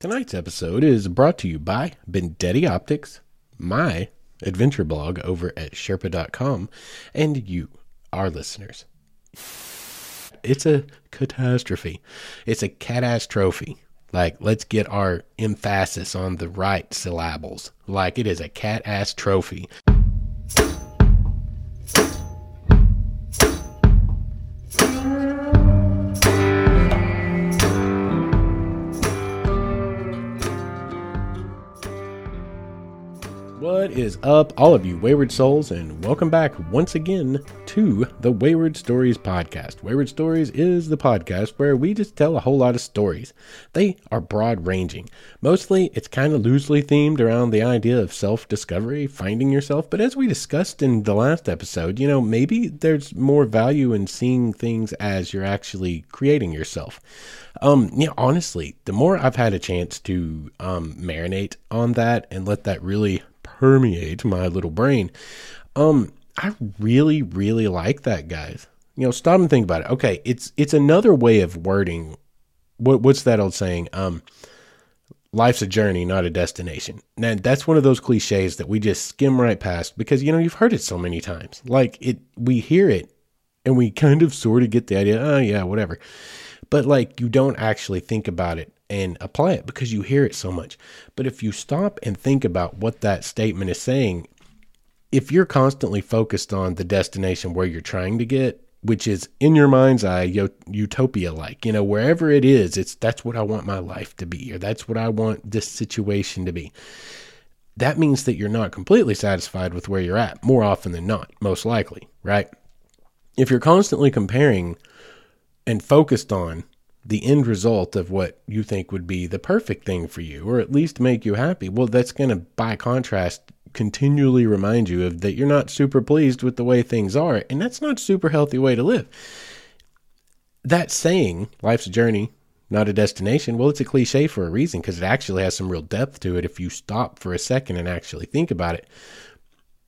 Tonight's episode is brought to you by Bendetti Optics, my adventure blog over at Sherpa.com, and you, our listeners. It's a catastrophe. It's a cat ass trophy. Like, let's get our emphasis on the right syllables. Like, it is a cat ass trophy. What is up, all of you wayward souls, and welcome back once again to the Wayward Stories podcast. Wayward Stories is the podcast where we just tell a whole lot of stories. They are broad ranging. Mostly, it's kind of loosely themed around the idea of self discovery, finding yourself. But as we discussed in the last episode, you know, maybe there's more value in seeing things as you're actually creating yourself. Um, yeah, honestly, the more I've had a chance to um, marinate on that and let that really permeate my little brain. Um, I really, really like that, guys. You know, stop and think about it. Okay, it's it's another way of wording. What what's that old saying? Um, life's a journey, not a destination. Now that's one of those cliches that we just skim right past because you know you've heard it so many times. Like it, we hear it, and we kind of sort of get the idea. Oh yeah, whatever. But like you don't actually think about it and apply it because you hear it so much. But if you stop and think about what that statement is saying, if you're constantly focused on the destination where you're trying to get, which is in your mind's eye utopia like, you know, wherever it is, it's that's what I want my life to be or that's what I want this situation to be. That means that you're not completely satisfied with where you're at more often than not, most likely, right? If you're constantly comparing and focused on the end result of what you think would be the perfect thing for you, or at least make you happy, well, that's going to, by contrast, continually remind you of that you're not super pleased with the way things are, and that's not super healthy way to live. That saying, life's a journey, not a destination, well, it's a cliche for a reason because it actually has some real depth to it if you stop for a second and actually think about it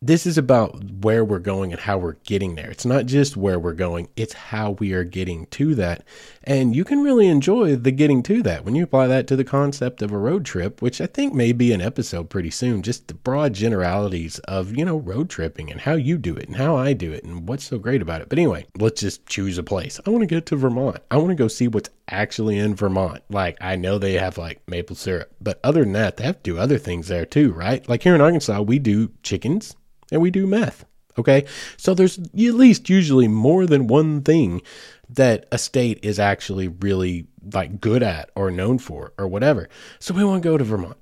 this is about where we're going and how we're getting there. It's not just where we're going, it's how we are getting to that. And you can really enjoy the getting to that when you apply that to the concept of a road trip, which I think may be an episode pretty soon. Just the broad generalities of, you know, road tripping and how you do it and how I do it and what's so great about it. But anyway, let's just choose a place. I want to get to Vermont. I want to go see what's actually in Vermont. Like, I know they have like maple syrup, but other than that, they have to do other things there too, right? Like here in Arkansas, we do chickens and we do meth. Okay. So there's at least usually more than one thing that a state is actually really like good at or known for or whatever. So we want to go to Vermont.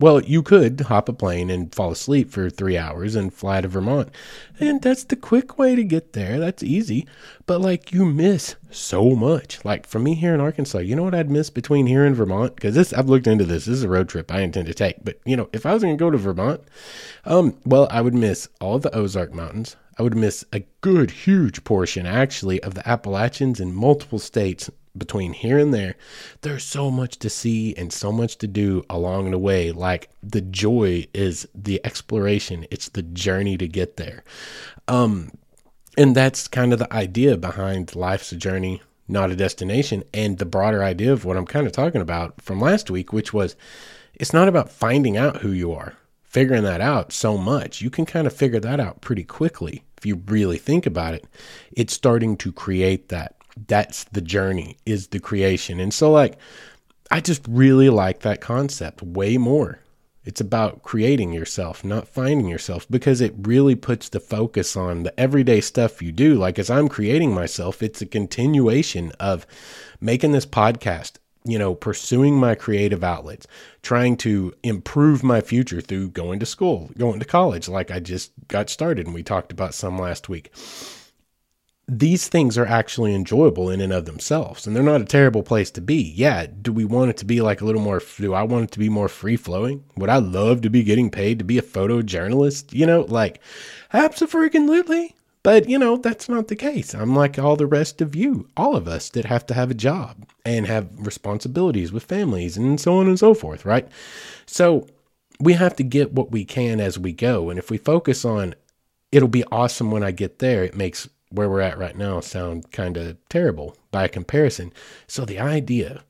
Well, you could hop a plane and fall asleep for three hours and fly to Vermont. And that's the quick way to get there. That's easy. But like you miss so much. Like for me here in Arkansas, you know what I'd miss between here and Vermont? Because this I've looked into this. This is a road trip I intend to take. But you know, if I was gonna go to Vermont, um, well, I would miss all the Ozark Mountains. I would miss a good huge portion actually of the Appalachians in multiple states between here and there, there's so much to see and so much to do along the way. Like the joy is the exploration, it's the journey to get there. Um, and that's kind of the idea behind life's a journey, not a destination. And the broader idea of what I'm kind of talking about from last week, which was it's not about finding out who you are, figuring that out so much. You can kind of figure that out pretty quickly if you really think about it. It's starting to create that that's the journey is the creation. And so like I just really like that concept way more. It's about creating yourself, not finding yourself, because it really puts the focus on the everyday stuff you do. Like, as I'm creating myself, it's a continuation of making this podcast, you know, pursuing my creative outlets, trying to improve my future through going to school, going to college, like I just got started and we talked about some last week these things are actually enjoyable in and of themselves and they're not a terrible place to be. Yeah, do we want it to be like a little more do I want it to be more free flowing? Would I love to be getting paid to be a photojournalist? You know, like absolutely. But you know, that's not the case. I'm like all the rest of you, all of us that have to have a job and have responsibilities with families and so on and so forth, right? So we have to get what we can as we go. And if we focus on it'll be awesome when I get there, it makes where we're at right now sound kind of terrible by comparison. So the idea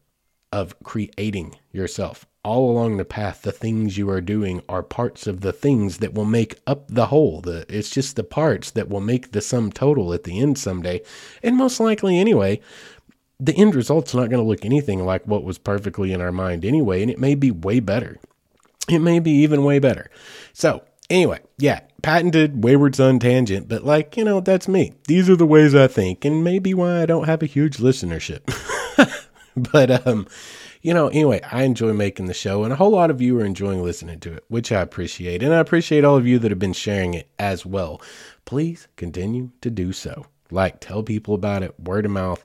of creating yourself. All along the path, the things you are doing are parts of the things that will make up the whole. The, it's just the parts that will make the sum total at the end someday. And most likely, anyway, the end result's not going to look anything like what was perfectly in our mind anyway, and it may be way better. It may be even way better. So, anyway, yeah, patented Wayward Son tangent, but like, you know, that's me. These are the ways I think, and maybe why I don't have a huge listenership. but, um, you know, anyway, I enjoy making the show, and a whole lot of you are enjoying listening to it, which I appreciate. And I appreciate all of you that have been sharing it as well. Please continue to do so like tell people about it word of mouth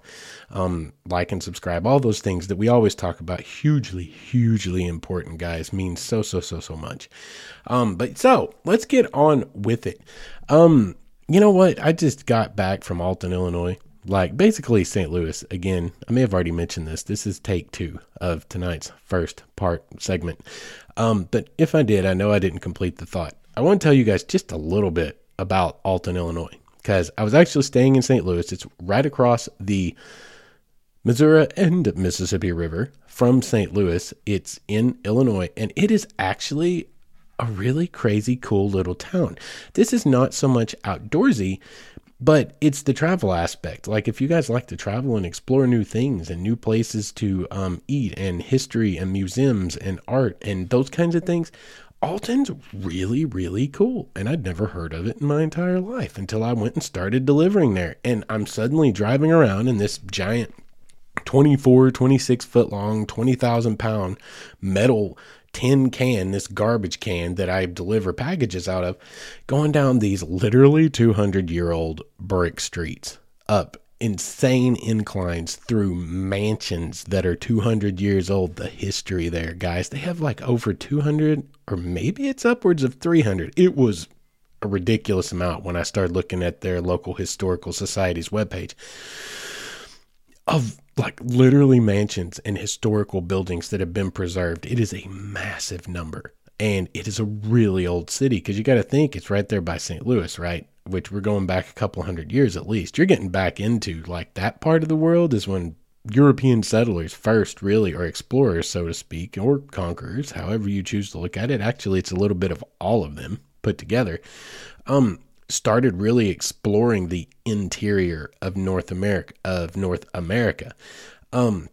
um, like and subscribe all those things that we always talk about hugely hugely important guys means so so so so much. Um, but so let's get on with it. Um, you know what? I just got back from alton illinois like basically st louis again. I may have already mentioned this. This is take two of tonight's first part segment. Um, but if i did i know i didn't complete the thought. I want to tell you guys just a little bit about alton illinois because I was actually staying in St. Louis. It's right across the Missouri and Mississippi River from St. Louis. It's in Illinois, and it is actually a really crazy, cool little town. This is not so much outdoorsy, but it's the travel aspect. Like, if you guys like to travel and explore new things and new places to um, eat, and history and museums and art and those kinds of things, Alton's really, really cool. And I'd never heard of it in my entire life until I went and started delivering there. And I'm suddenly driving around in this giant 24, 26 foot long, 20,000 pound metal tin can, this garbage can that I deliver packages out of, going down these literally 200 year old brick streets up insane inclines through mansions that are 200 years old. The history there, guys, they have like over 200 or maybe it's upwards of 300. It was a ridiculous amount when I started looking at their local historical society's webpage of like literally mansions and historical buildings that have been preserved. It is a massive number. And it is a really old city because you got to think it's right there by St. Louis, right? Which we're going back a couple hundred years at least. You're getting back into like that part of the world is when European settlers first, really, or explorers, so to speak, or conquerors, however you choose to look at it. Actually, it's a little bit of all of them put together. Um, started really exploring the interior of North America of North America. Um,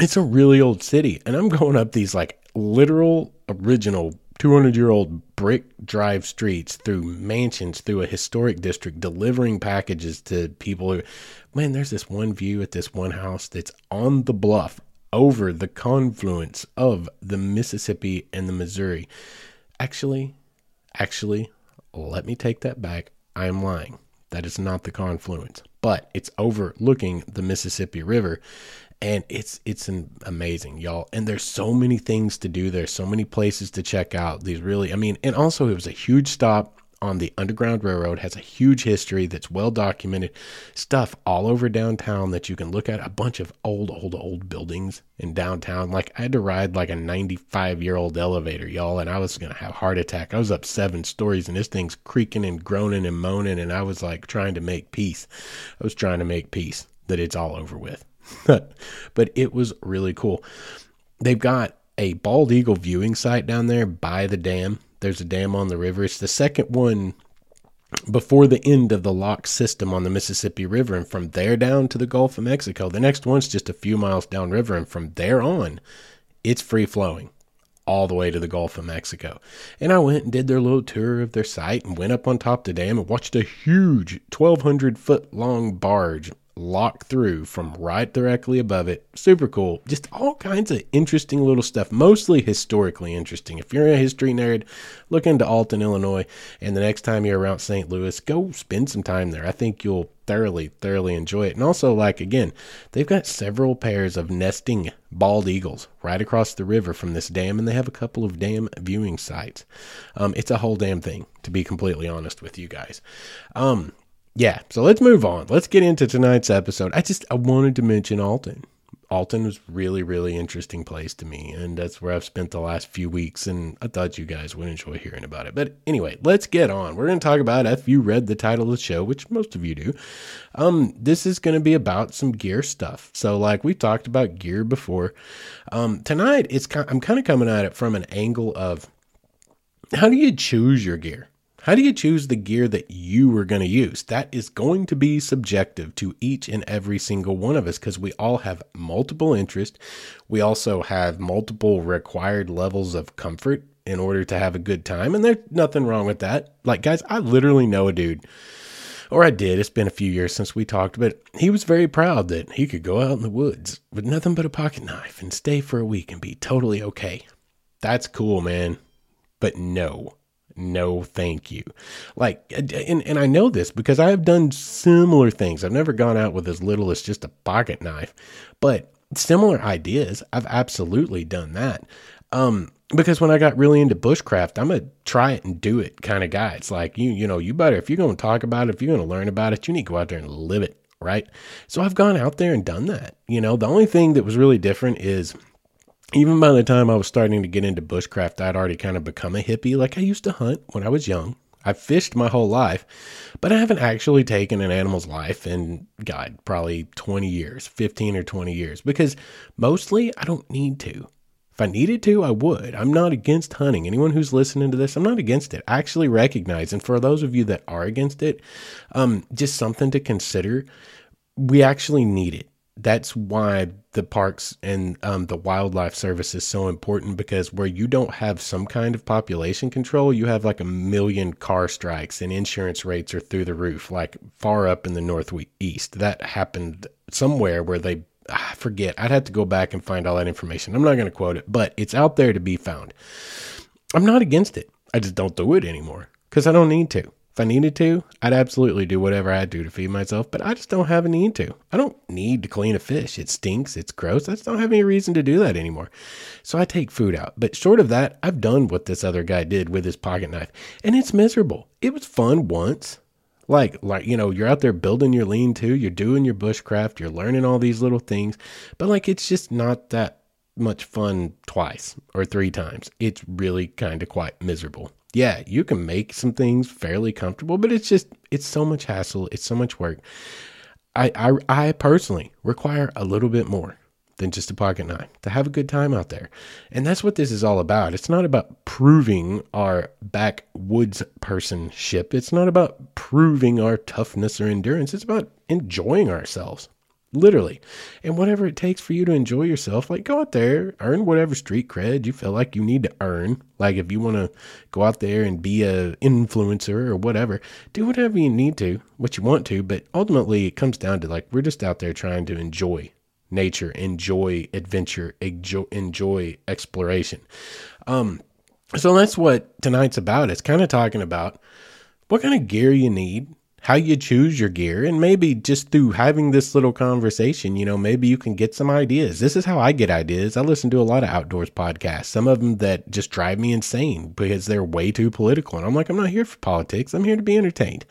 it's a really old city, and I'm going up these like literal original 200 year old brick drive streets through mansions through a historic district delivering packages to people who man there's this one view at this one house that's on the bluff over the confluence of the Mississippi and the Missouri. Actually actually let me take that back. I'm lying. That is not the confluence but it's overlooking the Mississippi River and it's it's an amazing y'all. And there's so many things to do. There's so many places to check out. These really i mean and also it was a huge stop on the underground railroad. Has a huge history that's well documented stuff all over downtown that you can look at. A bunch of old old old buildings in downtown. Like i had to ride like a 95 year old elevator y'all and i was gonna have heart attack. I was up seven stories and this thing's creaking and groaning and moaning and i was like trying to make peace. I was trying to make peace that it's all over with but it was really cool. They've got a bald eagle viewing site down there by the dam. There's a dam on the river. It's the second one before the end of the lock system on the Mississippi River. And from there down to the Gulf of Mexico, the next one's just a few miles downriver. And from there on, it's free flowing all the way to the Gulf of Mexico. And I went and did their little tour of their site and went up on top of the dam and watched a huge 1,200 foot long barge lock through from right directly above it. Super cool. Just all kinds of interesting little stuff, mostly historically interesting. If you're a history nerd, look into Alton, Illinois, and the next time you're around St. Louis, go spend some time there. I think you'll thoroughly, thoroughly enjoy it. And also, like, again, they've got several pairs of nesting bald eagles right across the river from this dam, and they have a couple of dam viewing sites. Um, it's a whole damn thing, to be completely honest with you guys. Um, yeah, so let's move on. Let's get into tonight's episode. I just I wanted to mention Alton. Alton was really, really interesting place to me, and that's where I've spent the last few weeks. And I thought you guys would enjoy hearing about it. But anyway, let's get on. We're going to talk about if you read the title of the show, which most of you do. Um, this is going to be about some gear stuff. So, like we talked about gear before, um, tonight it's I'm kind of coming at it from an angle of how do you choose your gear? How do you choose the gear that you are going to use? That is going to be subjective to each and every single one of us because we all have multiple interests. We also have multiple required levels of comfort in order to have a good time. And there's nothing wrong with that. Like, guys, I literally know a dude, or I did. It's been a few years since we talked, but he was very proud that he could go out in the woods with nothing but a pocket knife and stay for a week and be totally okay. That's cool, man. But no no thank you. Like and, and i know this because i have done similar things. I've never gone out with as little as just a pocket knife but similar ideas i've absolutely done that. Um because when i got really into bushcraft i'm a try it and do it kind of guy. It's like you you know you better if you're going to talk about it if you're going to learn about it you need to go out there and live it right? So i've gone out there and done that you know? The only thing that was really different is even by the time I was starting to get into bushcraft, I'd already kind of become a hippie. Like I used to hunt when I was young. I fished my whole life, but I haven't actually taken an animal's life in, God, probably 20 years, 15 or 20 years, because mostly I don't need to. If I needed to, I would. I'm not against hunting. Anyone who's listening to this, I'm not against it. I actually recognize, and for those of you that are against it, um, just something to consider. We actually need it that's why the parks and um, the wildlife service is so important because where you don't have some kind of population control, you have like a million car strikes and insurance rates are through the roof, like far up in the northeast. That happened somewhere where they, I forget, I'd have to go back and find all that information. I'm not going to quote it, but it's out there to be found. I'm not against it. I just don't do it anymore because I don't need to. I needed to, I'd absolutely do whatever I had to to feed myself, but I just don't have a need to. I don't need to clean a fish. It stinks, it's gross. I just don't have any reason to do that anymore. So I take food out. But short of that, I've done what this other guy did with his pocket knife, and it's miserable. It was fun once. Like, like you know, you're out there building your lean to, you're doing your bushcraft, you're learning all these little things, but like it's just not that much fun twice or three times. It's really kind of quite miserable yeah, you can make some things fairly comfortable, but it's just it's so much hassle, it's so much work. I I, I personally require a little bit more than just a pocket knife to have a good time out there. And that's what this is all about. It's not about proving our backwoods personship. It's not about proving our toughness or endurance. It's about enjoying ourselves literally. And whatever it takes for you to enjoy yourself, like go out there, earn whatever street cred you feel like you need to earn. Like if you want to go out there and be a influencer or whatever, do whatever you need to, what you want to, but ultimately it comes down to like we're just out there trying to enjoy nature, enjoy adventure, enjoy, enjoy exploration. Um so that's what tonight's about. It's kind of talking about what kind of gear you need how you choose your gear and maybe just through having this little conversation you know maybe you can get some ideas. This is how i get ideas. I listen to a lot of outdoors podcasts some of them that just drive me insane because they're way too political. And i'm like i'm not here for politics. I'm here to be entertained.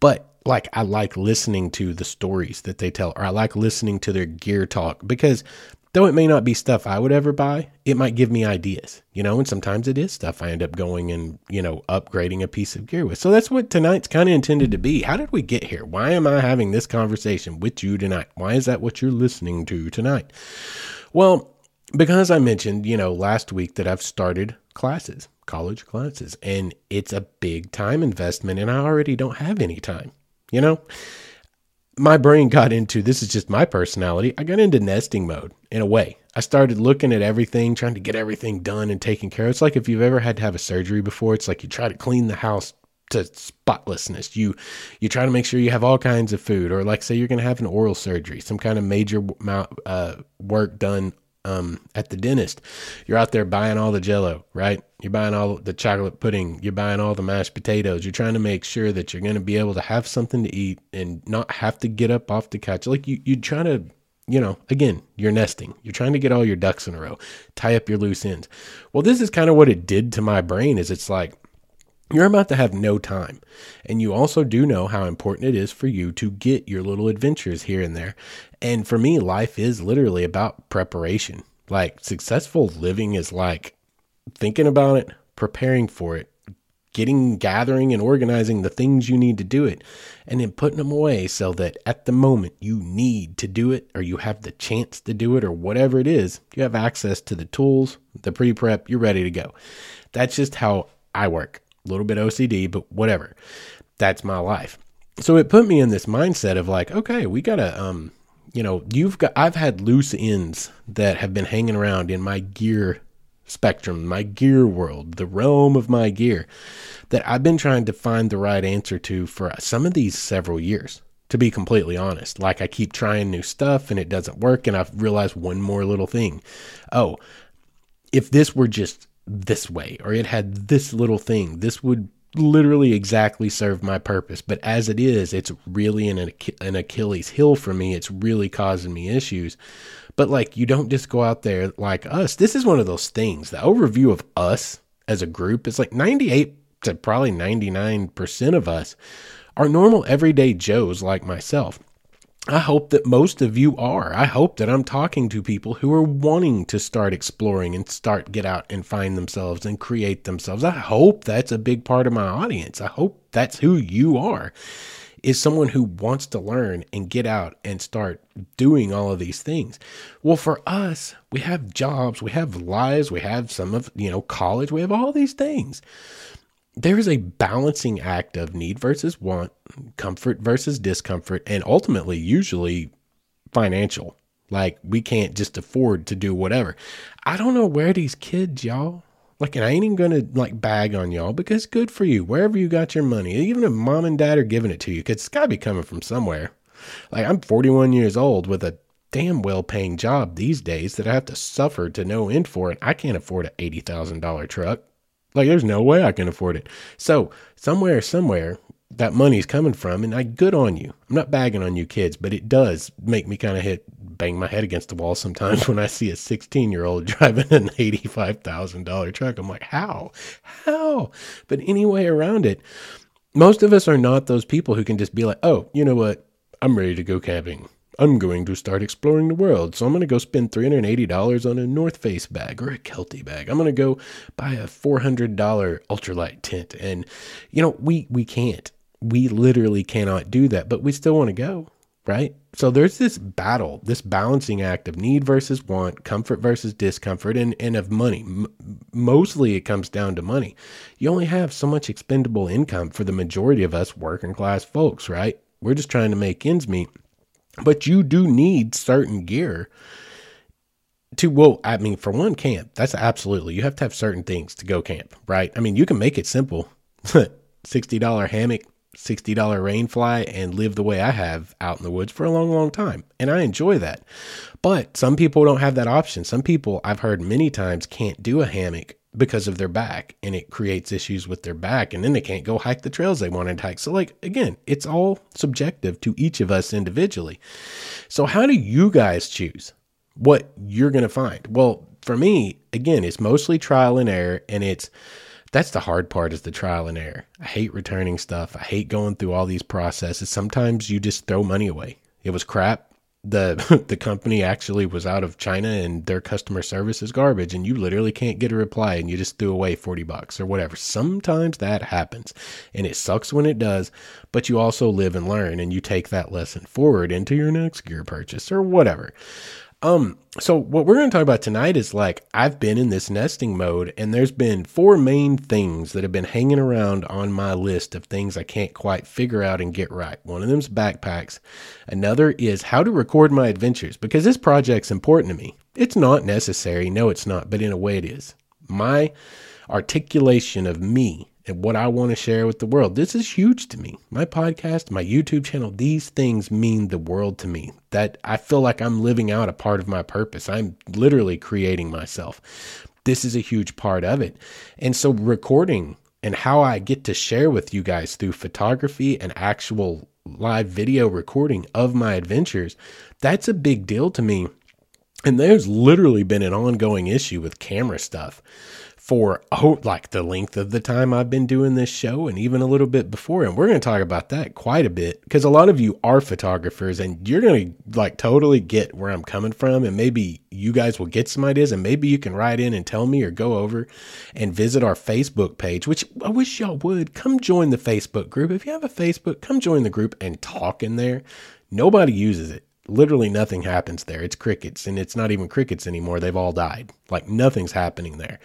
But like I like listening to the stories that they tell, or I like listening to their gear talk because Though it may not be stuff I would ever buy, it might give me ideas, you know, and sometimes it is stuff I end up going and, you know, upgrading a piece of gear with. So that's what tonight's kind of intended to be. How did we get here? Why am I having this conversation with you tonight? Why is that what you're listening to tonight? Well, because I mentioned, you know, last week that I've started classes, college classes, and it's a big time investment, and I already don't have any time, you know? My brain got into this is just my personality. I got into nesting mode in a way. I started looking at everything, trying to get everything done and taken care of. It's like if you've ever had to have a surgery before, it's like you try to clean the house to spotlessness. You you try to make sure you have all kinds of food, or like say you're going to have an oral surgery, some kind of major uh, work done um, at the dentist, you're out there buying all the jello, right? You're buying all the chocolate pudding, you're buying all the mashed potatoes. You're trying to make sure that you're going to be able to have something to eat and not have to get up off the couch. Like you, you try to, you know, again, you're nesting. You're trying to get all your ducks in a row, tie up your loose ends. Well, this is kind of what it did to my brain. Is it's like you're about to have no time. And you also do know how important it is for you to get your little adventures here and there. And for me, life is literally about preparation. Like successful living is like thinking about it, preparing for it, getting, gathering, and organizing the things you need to do it, and then putting them away so that at the moment you need to do it or you have the chance to do it or whatever it is, you have access to the tools, the pre prep, you're ready to go. That's just how I work a little bit OCD, but whatever. That's my life. So it put me in this mindset of like, okay, we gotta, um, you know, you've got, I've had loose ends that have been hanging around in my gear spectrum, my gear world, the realm of my gear that I've been trying to find the right answer to for some of these several years. To be completely honest, like I keep trying new stuff and it doesn't work, and I've realized one more little thing. Oh, if this were just this way or it had this little thing. This would literally exactly serve my purpose. But as it is, it's really an, an Achilles heel for me. It's really causing me issues. But like, you don't just go out there like us. This is one of those things. The overview of us as a group is like 98 to probably 99% of us are normal everyday Joes like myself. I hope that most of you are. I hope that I'm talking to people who are wanting to start exploring and start get out and find themselves and create themselves. I hope that's a big part of my audience. I hope that's who you are. Is someone who wants to learn and get out and start doing all of these things. Well, for us, we have jobs, we have lives, we have some of, you know, college, we have all these things there is a balancing act of need versus want, comfort versus discomfort, and ultimately, usually financial. Like, we can't just afford to do whatever. I don't know where these kids, y'all, like, and I ain't even gonna like bag on y'all because good for you. Wherever you got your money, even if mom and dad are giving it to you, because it's gotta be coming from somewhere. Like, I'm 41 years old with a damn well paying job these days that I have to suffer to no end for, and I can't afford an $80,000 truck. Like there's no way I can afford it. So somewhere, somewhere, that money's coming from, and I good on you. I'm not bagging on you kids, but it does make me kind of hit bang my head against the wall sometimes when I see a 16 year old driving an $85,000 truck. I'm like, how? How? But anyway, around it, most of us are not those people who can just be like, oh, you know what? I'm ready to go camping. I'm going to start exploring the world. So I'm going to go spend $380 on a North Face bag or a Kelty bag. I'm going to go buy a $400 ultralight tent. And, you know, we, we can't. We literally cannot do that, but we still want to go, right? So there's this battle, this balancing act of need versus want, comfort versus discomfort, and, and of money. M- mostly it comes down to money. You only have so much expendable income for the majority of us working class folks, right? We're just trying to make ends meet. But you do need certain gear to well i mean for one camp that's absolutely you have to have certain things to go camp right? I mean you can make it simple. $60 hammock $60 rain fly and live the way i have out in the woods for a long long time. And i enjoy that. But some people don't have that option. Some people i've heard many times can't do a hammock because of their back and it creates issues with their back and then they can't go hike the trails they wanted to hike. So like again, it's all subjective to each of us individually. So how do you guys choose what you're going to find? Well, for me, again, it's mostly trial and error and it's that's the hard part is the trial and error. I hate returning stuff. I hate going through all these processes. Sometimes you just throw money away. It was crap the the company actually was out of China and their customer service is garbage and you literally can't get a reply and you just threw away 40 bucks or whatever. Sometimes that happens and it sucks when it does, but you also live and learn and you take that lesson forward into your next gear purchase or whatever. Um, so what we're going to talk about tonight is like I've been in this nesting mode and there's been four main things that have been hanging around on my list of things I can't quite figure out and get right. One of them's backpacks. Another is how to record my adventures because this project's important to me. It's not necessary, no it's not, but in a way it is. My articulation of me and what I want to share with the world. This is huge to me. My podcast, my YouTube channel, these things mean the world to me. That I feel like I'm living out a part of my purpose. I'm literally creating myself. This is a huge part of it. And so, recording and how I get to share with you guys through photography and actual live video recording of my adventures, that's a big deal to me And there's literally been an ongoing issue with camera stuff for oh, like the length of the time I've been doing this show and even a little bit before. And we're going to talk about that quite a bit because a lot of you are photographers and you're going to like totally get where I'm coming from. And maybe you guys will get some ideas and maybe you can write in and tell me or go over and visit our Facebook page, which I wish y'all would come join the Facebook group. If you have a Facebook, come join the group and talk in there. Nobody uses it literally nothing happens there. It's crickets, and it's not even crickets anymore. They've all died. Like nothing's happening there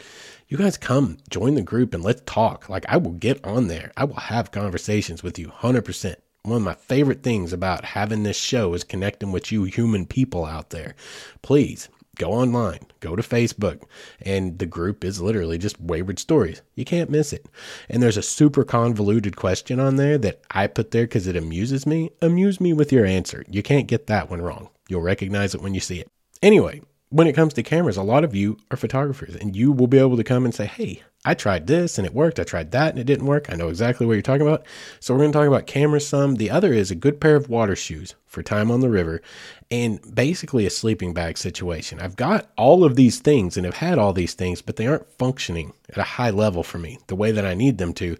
you guys come join the group and let's talk. Like I will get on there. I will have conversations with you 100%. One of my favorite things about having this show is connecting with you human people out there. Please go online, go to Facebook, and the group is literally just Wayward Stories. You can't miss it. And there's a super convoluted question on there that I put there because it amuses me. Amuse me with your answer. You can't get that one wrong. You'll recognize it when you see it. Anyway, when it comes to cameras, a lot of you are photographers and you will be able to come and say, Hey, I tried this and it worked. I tried that and it didn't work. I know exactly what you're talking about. So we're going to talk about cameras some. The other is a good pair of water shoes for time on the river and basically a sleeping bag situation. I've got all of these things and have had all these things, but they aren't functioning at a high level for me the way that I need them to.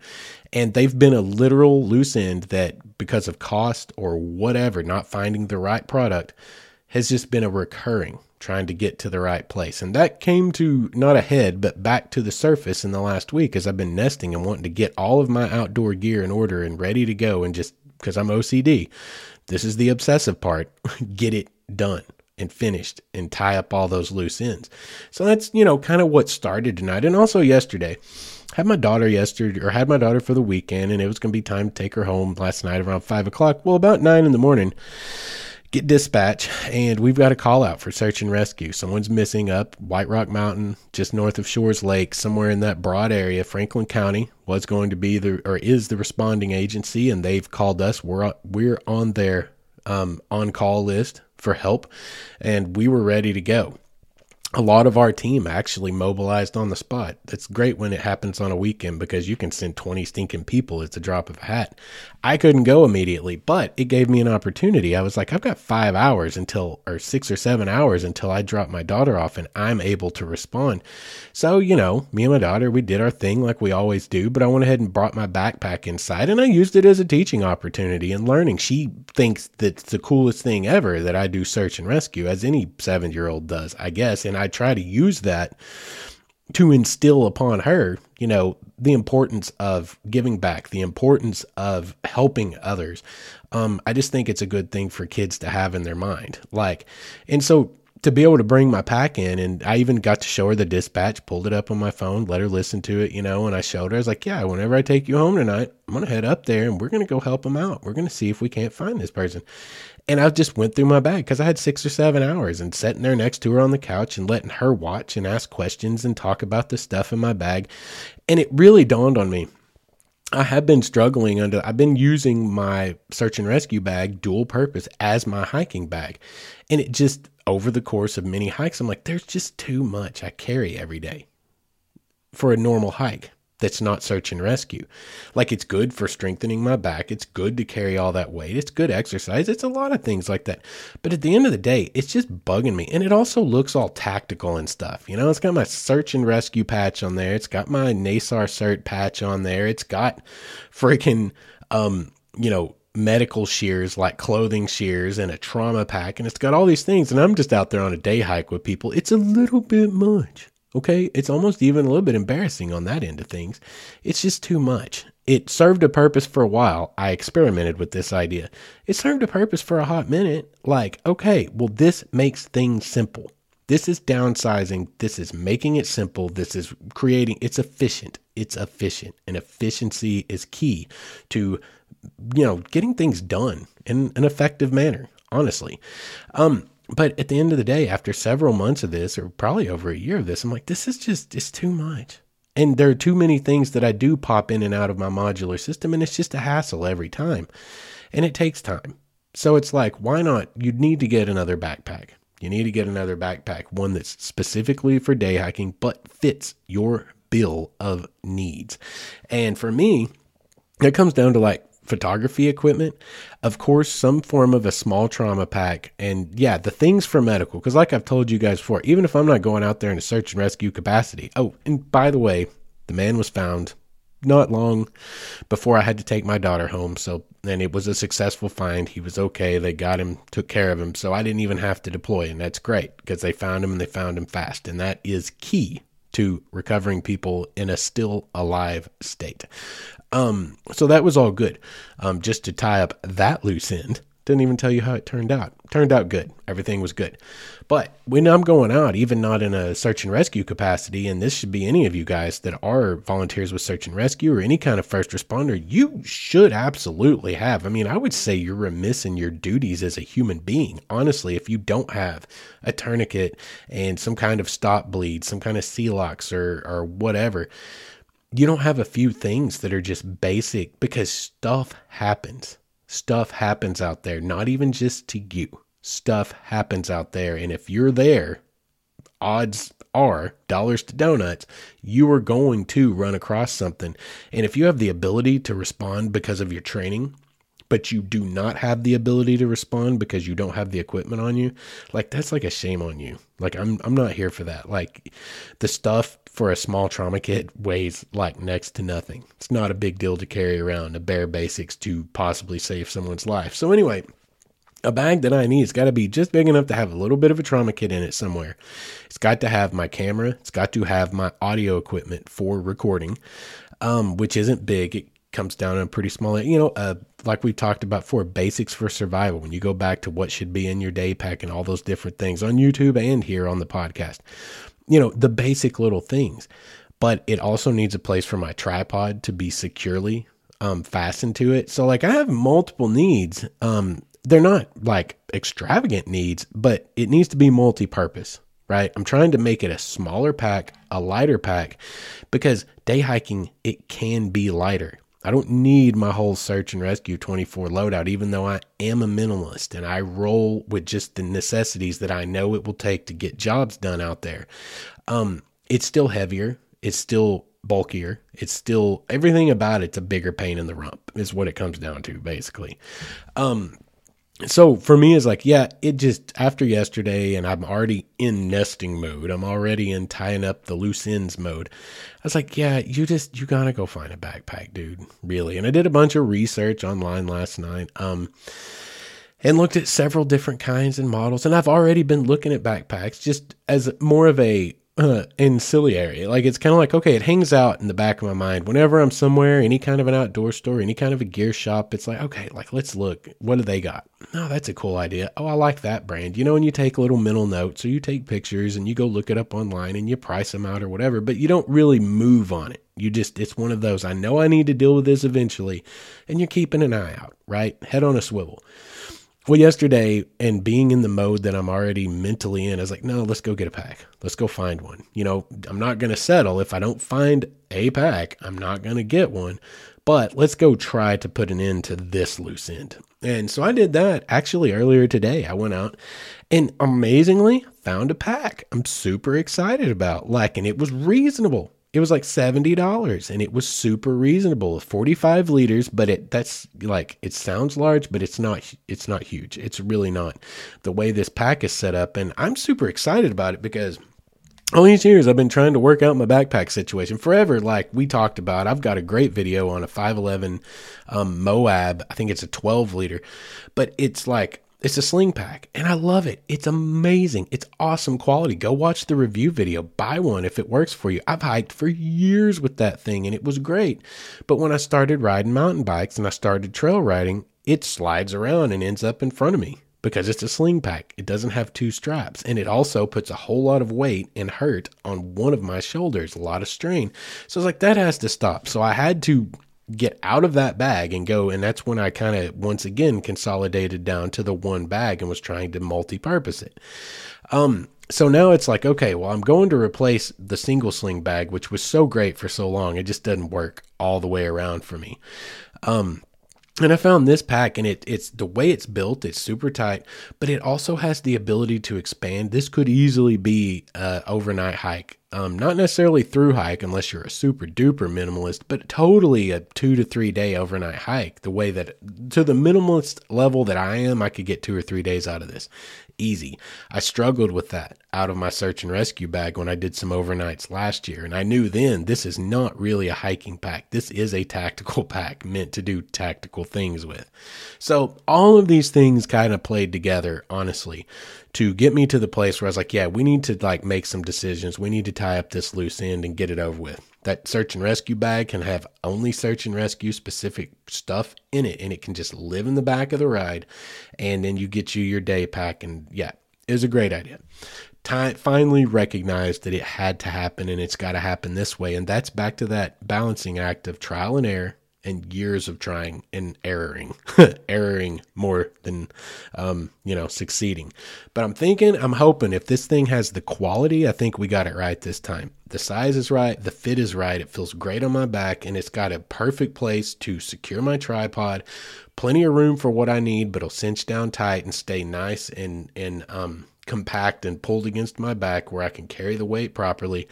And they've been a literal loose end that because of cost or whatever, not finding the right product has just been a recurring trying to get to the right place. And that came to not a head, but back to the surface in the last week as I've been nesting and wanting to get all of my outdoor gear in order and ready to go. And just because I'm OCD, this is the obsessive part get it done and finished and tie up all those loose ends. So that's, you know, kind of what started tonight. And also yesterday, had my daughter yesterday or had my daughter for the weekend and it was going to be time to take her home last night around five o'clock. Well, about nine in the morning, get dispatch and we've got a call out for search and rescue. Someone's missing up White Rock Mountain, just north of Shores Lake, somewhere in that broad area. Franklin County was going to be the or is the responding agency, and they've called us. We're we're on their um, on call list for help, and we were ready to go a lot of our team actually mobilized on the spot. That's great when it happens on a weekend because you can send 20 stinking people. It's a drop of a hat. I couldn't go immediately, but it gave me an opportunity. I was like, I've got five hours until, or six or seven hours until I drop my daughter off and I'm able to respond. So, you know, me and my daughter, we did our thing like we always do, but I went ahead and brought my backpack inside and I used it as a teaching opportunity and learning. She thinks that it's the coolest thing ever that I do search and rescue, as any seven year old does, I guess. And I try to use that to instill upon her, you know, the importance of giving back, the importance of helping others. Um, I just think it's a good thing for kids to have in their mind. Like, and so to be able to bring my pack in and I even got to show her the dispatch, pulled it up on my phone, let her listen to it, you know, and I showed her, I was like, yeah, whenever I take you home tonight, I'm going to head up there and we're going to go help them out. We're going to see if we can't find this person. And I just went through my bag because I had six or seven hours and sitting there next to her on the couch and letting her watch and ask questions and talk about the stuff in my bag. And it really dawned on me. I have been struggling under, I've been using my search and rescue bag dual purpose as my hiking bag. And it just, over the course of many hikes, I'm like, there's just too much I carry every day for a normal hike that's not search and rescue. Like it's good for strengthening my back. It's good to carry all that weight. It's good exercise. It's a lot of things like that. But at the end of the day, it's just bugging me. And it also looks all tactical and stuff. You know, it's got my search and rescue patch on there. It's got my NASAR cert patch on there. It's got freaking, um, you know, medical shears like clothing shears and a trauma pack and it's got all these things and I'm just out there on a day hike with people. It's a little bit much. Okay, it's almost even a little bit embarrassing on that end of things. It's just too much. It served a purpose for a while. I experimented with this idea. It served a purpose for a hot minute. Like, okay, well, this makes things simple. This is downsizing. This is making it simple. This is creating, it's efficient. It's efficient. And efficiency is key to, you know, getting things done in an effective manner, honestly. Um, but at the end of the day, after several months of this, or probably over a year of this, I'm like, this is just, it's too much. And there are too many things that I do pop in and out of my modular system, and it's just a hassle every time. And it takes time. So it's like, why not? You need to get another backpack. You need to get another backpack, one that's specifically for day hiking, but fits your bill of needs. And for me, it comes down to like photography equipment, of course, some form of a small trauma pack, and yeah, the things for medical. Because, like I've told you guys before, even if I'm not going out there in a search and rescue capacity. Oh, and by the way, the man was found not long before I had to take my daughter home. So, and it was a successful find. He was okay. They got him, took care of him. So I didn't even have to deploy. And that's great because they found him and they found him fast. And that is key to recovering people in a still alive state. Um, so that was all good. Um, just to tie up that loose end, didn't even tell you how it turned out. Turned out good. Everything was good. But when I'm going out, even not in a search and rescue capacity, and this should be any of you guys that are volunteers with search and rescue or any kind of first responder, you should absolutely have. I mean, I would say you're remiss in your duties as a human being. Honestly, if you don't have a tourniquet and some kind of stop bleed, some kind of Celox or or whatever, you don't have a few things that are just basic because stuff happens. Stuff happens out there, not even just to you. Stuff happens out there. And if you're there, odds are dollars to donuts, you are going to run across something. And if you have the ability to respond because of your training, but you do not have the ability to respond because you don't have the equipment on you, like that's like a shame on you. Like I'm I'm not here for that. Like the stuff for a small trauma kit weighs like next to nothing. It's not a big deal to carry around the bare basics to possibly save someone's life. So anyway, a bag that I need has got to be just big enough to have a little bit of a trauma kit in it somewhere. It's got to have my camera. It's got to have my audio equipment for recording, um, which isn't big. It comes down to a pretty small, you know, uh, like we talked about for basics for survival. When you go back to what should be in your day pack and all those different things on YouTube and here on the podcast, you know, the basic little things. But it also needs a place for my tripod to be securely um, fastened to it. So, like, I have multiple needs. Um, they're not like extravagant needs, but it needs to be multi purpose right? I'm trying to make it a smaller pack, a lighter pack, because day hiking, it can be lighter. I don't need my whole search and rescue 24 loadout, even though I am a minimalist and I roll with just the necessities that I know it will take to get jobs done out there. Um, it's still heavier. It's still bulkier. It's still everything about it's a bigger pain in the rump is what it comes down to basically. Um, so for me it's like yeah it just after yesterday and i'm already in nesting mode i'm already in tying up the loose ends mode i was like yeah you just you gotta go find a backpack dude really. And i did a bunch of research online last night um and looked at several different kinds and models and i've already been looking at backpacks just as more of a uh, ancillary. Like it's kind of like okay, it hangs out in the back of my mind whenever I'm somewhere, any kind of an outdoor store, any kind of a gear shop. It's like okay, like let's look. What do they got? Oh, that's a cool idea. Oh, I like that brand. You know, and you take little mental notes or you take pictures and you go look it up online and you price them out or whatever, but you don't really move on it. You just it's one of those. I know I need to deal with this eventually, and you're keeping an eye out, right? Head on a swivel. Well, yesterday, and being in the mode that I'm already mentally in, I was like, no, let's go get a pack. Let's go find one. You know, I'm not going to settle. If I don't find a pack, I'm not going to get one. But let's go try to put an end to this loose end. And so I did that actually earlier today. I went out and amazingly found a pack I'm super excited about. Like, and it was reasonable it was like $70 and it was super reasonable 45 liters but it that's like it sounds large but it's not it's not huge it's really not the way this pack is set up and i'm super excited about it because all these years I've been trying to work out my backpack situation forever. Like we talked about, I've got a great video on a 511 um, Moab. I think it's a 12 liter, but it's like it's a sling pack and I love it. It's amazing. It's awesome quality. Go watch the review video. Buy one if it works for you. I've hiked for years with that thing and it was great. But when I started riding mountain bikes and I started trail riding, it slides around and ends up in front of me because it's a sling pack. It doesn't have two straps and it also puts a whole lot of weight and hurt on one of my shoulders, a lot of strain. So I was like, that has to stop. So I had to get out of that bag and go and that's when I kind of once again consolidated down to the one bag and was trying to multi-purpose it. Um so now it's like okay, well I'm going to replace the single sling bag which was so great for so long. It just doesn't work all the way around for me. Um And I found this pack, and it, it's the way it's built, it's super tight, but it also has the ability to expand. This could easily be an overnight hike. Um, not necessarily through hike unless you're a super duper minimalist, but totally a two to three day overnight hike. The way that to the minimalist level that I am, I could get two or three days out of this easy. I struggled with that out of my search and rescue bag when I did some overnights last year. And I knew then this is not really a hiking pack. This is a tactical pack meant to do tactical things with. So all of these things kind of played together, honestly, to get me to the place where I was like, yeah, we need to like make some decisions. We need to tie up this loose end and get it over with. That search and rescue bag can have only search and rescue specific stuff in it, and it can just live in the back of the ride. And then you get you your day pack, and yeah, it was a great idea. Time, finally recognized that it had to happen and it's got to happen this way. And that's back to that balancing act of trial and error and years of trying and erroring, erroring more than, um, you know, succeeding. But I'm thinking, I'm hoping if this thing has the quality, I think we got it right this time. The size is right, the fit is right, it feels great on my back, and it's got a perfect place to secure my tripod. Plenty of room for what I need, but it'll cinch down tight and stay nice and and um, compact and pulled against my back where I can carry the weight properly.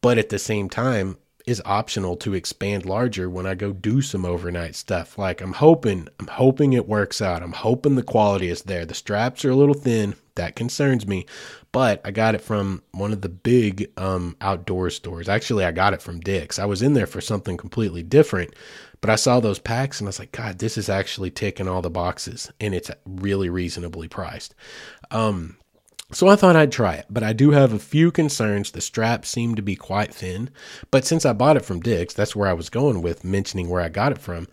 But at the same time, is optional to expand larger when I go do some overnight stuff. Like I'm hoping, I'm hoping it works out. I'm hoping the quality is there. The straps are a little thin. That concerns me, but I got it from one of the big um, outdoor stores. Actually, I got it from Dick's. I was in there for something completely different, but I saw those packs and I was like, God, this is actually ticking all the boxes, and it's really reasonably priced. Um, so I thought I'd try it, but I do have a few concerns. The straps seem to be quite thin, but since I bought it from Dick's, that's where I was going with mentioning where I got it from.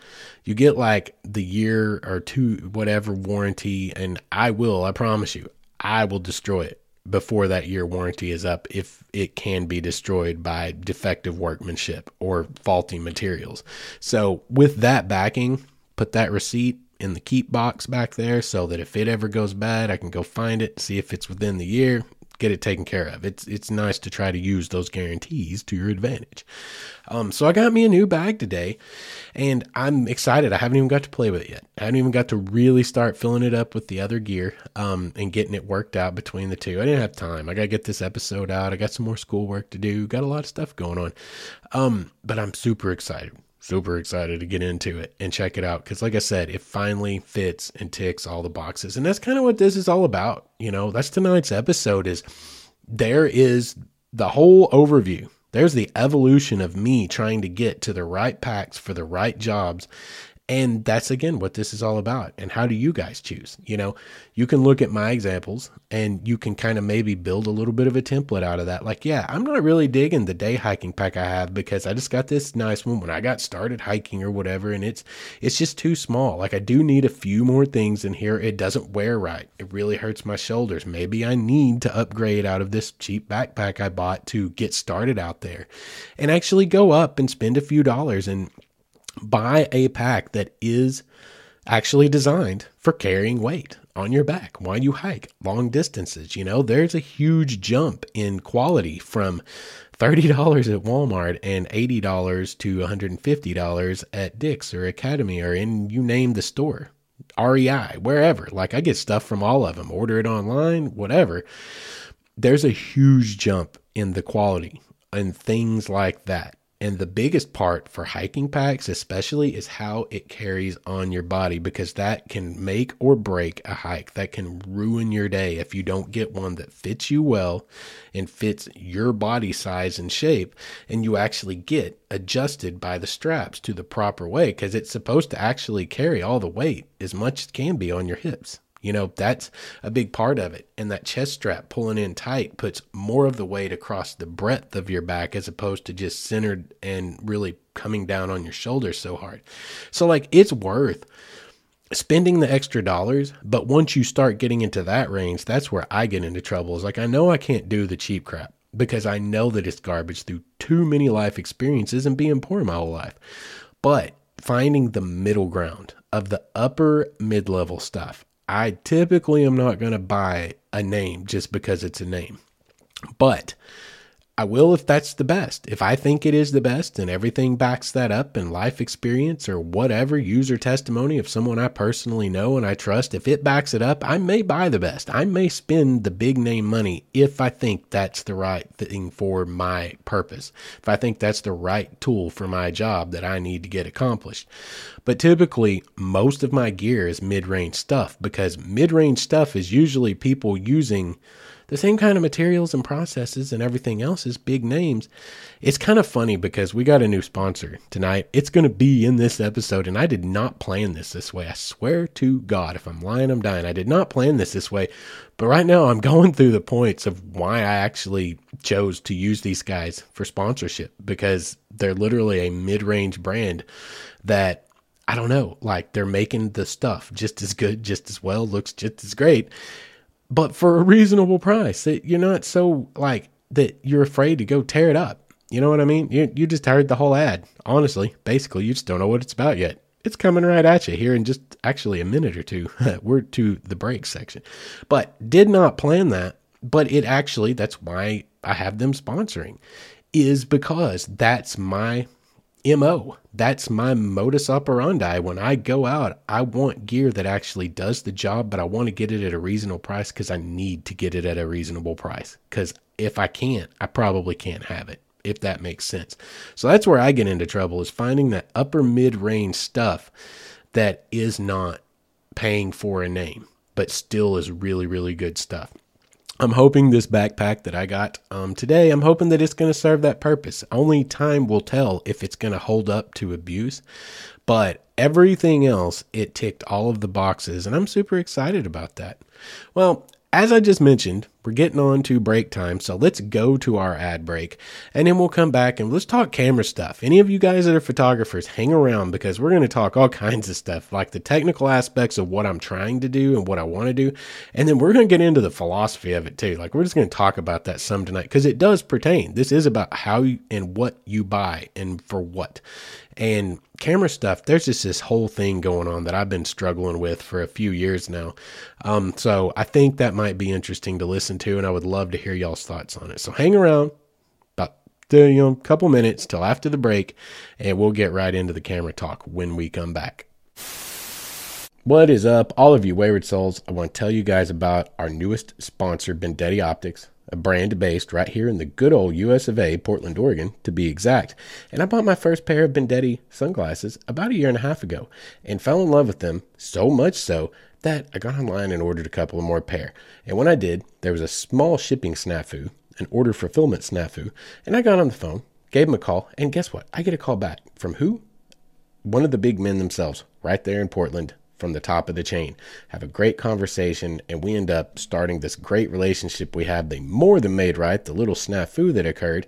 You get like the year or two, whatever warranty, and I will, I promise you, I will destroy it before that year warranty is up if it can be destroyed by defective workmanship or faulty materials. So with that backing, put that receipt in the keep box back there so that if it ever goes bad, I can go find it, see if it's within the year, get it taken care of. It's it's nice to try to use those guarantees to your advantage. Um, so I got me a new bag today, and I'm excited. I haven't even got to play with it yet. I haven't even got to really start filling it up with the other gear um, and getting it worked out between the two. I didn't have time. I got to get this episode out. I got some more schoolwork to do. Got a lot of stuff going on, um, but I'm super excited super excited to get into it and check it out. Because like i said it finally fits and ticks all the boxes. And that's kind of what this is all about you know? That's tonight's episode is there is the whole overview. There's the evolution of me trying to get to the right packs for the right jobs and that's again what this is all about. And how do you guys choose? You know, you can look at my examples and you can kind of maybe build a little bit of a template out of that. Like, yeah, I'm not really digging the day hiking pack I have because I just got this nice one when I got started hiking or whatever. And it's, it's just too small. Like I do need a few more things in here. It doesn't wear right. It really hurts my shoulders. Maybe I need to upgrade out of this cheap backpack I bought to get started out there and actually go up and spend a few dollars and buy a pack that is actually designed for carrying weight on your back while you hike long distances. You know, there's a huge jump in quality from $30 at Walmart and $80 to $150 at Dick's or Academy or in you name the store, REI, wherever. Like I get stuff from all of them, order it online, whatever. There's a huge jump in the quality and things like that. And the biggest part for hiking packs, especially, is how it carries on your body because that can make or break a hike. That can ruin your day if you don't get one that fits you well and fits your body size and shape, and you actually get adjusted by the straps to the proper way because it's supposed to actually carry all the weight as much as can be on your hips. You know, that's a big part of it. And that chest strap pulling in tight puts more of the weight across the breadth of your back as opposed to just centered and really coming down on your shoulders so hard. So, like, it's worth spending the extra dollars. But once you start getting into that range, that's where I get into trouble. Is like, I know I can't do the cheap crap because I know that it's garbage through too many life experiences and being poor my whole life. But finding the middle ground of the upper mid level stuff I typically am not going to buy a name just because it's a name. But I will if that's the best. If I think it is the best and everything backs that up and life experience or whatever, user testimony of someone I personally know and I trust, if it backs it up, I may buy the best. I may spend the big name money if I think that's the right thing for my purpose. If I think that's the right tool for my job that I need to get accomplished. But typically, most of my gear is mid range stuff because mid range stuff is usually people using the same kind of materials and processes and everything else as big names. It's kind of funny because we got a new sponsor tonight. It's going to be in this episode, and I did not plan this this way. I swear to God, if I'm lying, I'm dying. I did not plan this this way. But right now, I'm going through the points of why I actually chose to use these guys for sponsorship because they're literally a mid range brand that I don't know, like they're making the stuff just as good, just as well, looks just as great but for a reasonable price. That you're not so like that you're afraid to go tear it up. You know what I mean? You you just heard the whole ad. Honestly, basically, you just don't know what it's about yet. It's coming right at you here in just actually a minute or two. We're to the break section, but did not plan that. But it actually that's why I have them sponsoring, is because that's my MO. That's my modus operandi. When I go out, I want gear that actually does the job, but I want to get it at a reasonable price because I need to get it at a reasonable price. Because if I can't, I probably can't have it, if that makes sense. So that's where I get into trouble is finding that upper mid range stuff that is not paying for a name, but still is really, really good stuff. I'm hoping this backpack that I got um, today, I'm hoping that it's going to serve that purpose. Only time will tell if it's going to hold up to abuse. But everything else, it ticked all of the boxes, and I'm super excited about that. Well, as I just mentioned, we're getting on to break time, so let's go to our ad break and then we'll come back and let's talk camera stuff. Any of you guys that are photographers, hang around because we're going to talk all kinds of stuff, like the technical aspects of what I'm trying to do and what I want to do. And then we're going to get into the philosophy of it too. Like, we're just going to talk about that some tonight because it does pertain. This is about how you, and what you buy and for what. And camera stuff, there's just this whole thing going on that I've been struggling with for a few years now. Um, so I think that might be interesting to listen to, and I would love to hear y'all's thoughts on it. So hang around about you know, a couple minutes till after the break, and we'll get right into the camera talk when we come back. What is up, all of you wayward souls? I want to tell you guys about our newest sponsor, Bendetti Optics a brand based right here in the good old US of A, Portland, Oregon, to be exact. And I bought my first pair of Bendetti sunglasses about a year and a half ago and fell in love with them so much so that I got online and ordered a couple of more pair. And when I did, there was a small shipping snafu, an order fulfillment snafu, and I got on the phone, gave him a call, and guess what? I get a call back from who? One of the big men themselves, right there in Portland, from the top of the chain, have a great conversation, and we end up starting this great relationship we have. They more than made right the little snafu that occurred.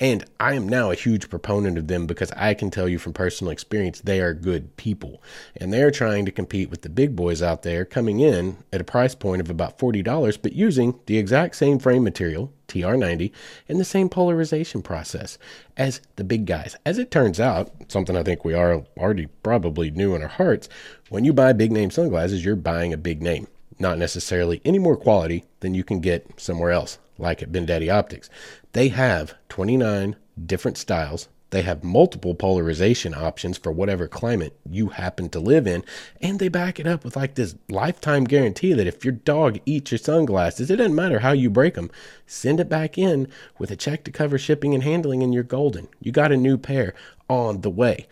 And I am now a huge proponent of them because I can tell you from personal experience, they are good people. And they're trying to compete with the big boys out there coming in at a price point of about $40, but using the exact same frame material, TR90, and the same polarization process as the big guys. As it turns out, something I think we are already probably knew in our hearts, when you buy big name sunglasses, you're buying a big name, not necessarily any more quality than you can get somewhere else, like at Bendetti Optics. They have 29 different styles they have multiple polarization options for whatever climate you happen to live in. And they back it up with like this lifetime guarantee that if your dog eats your sunglasses, it doesn't matter how you break them, send it back in with a check to cover shipping and handling, and you're golden. You got a new pair on the way.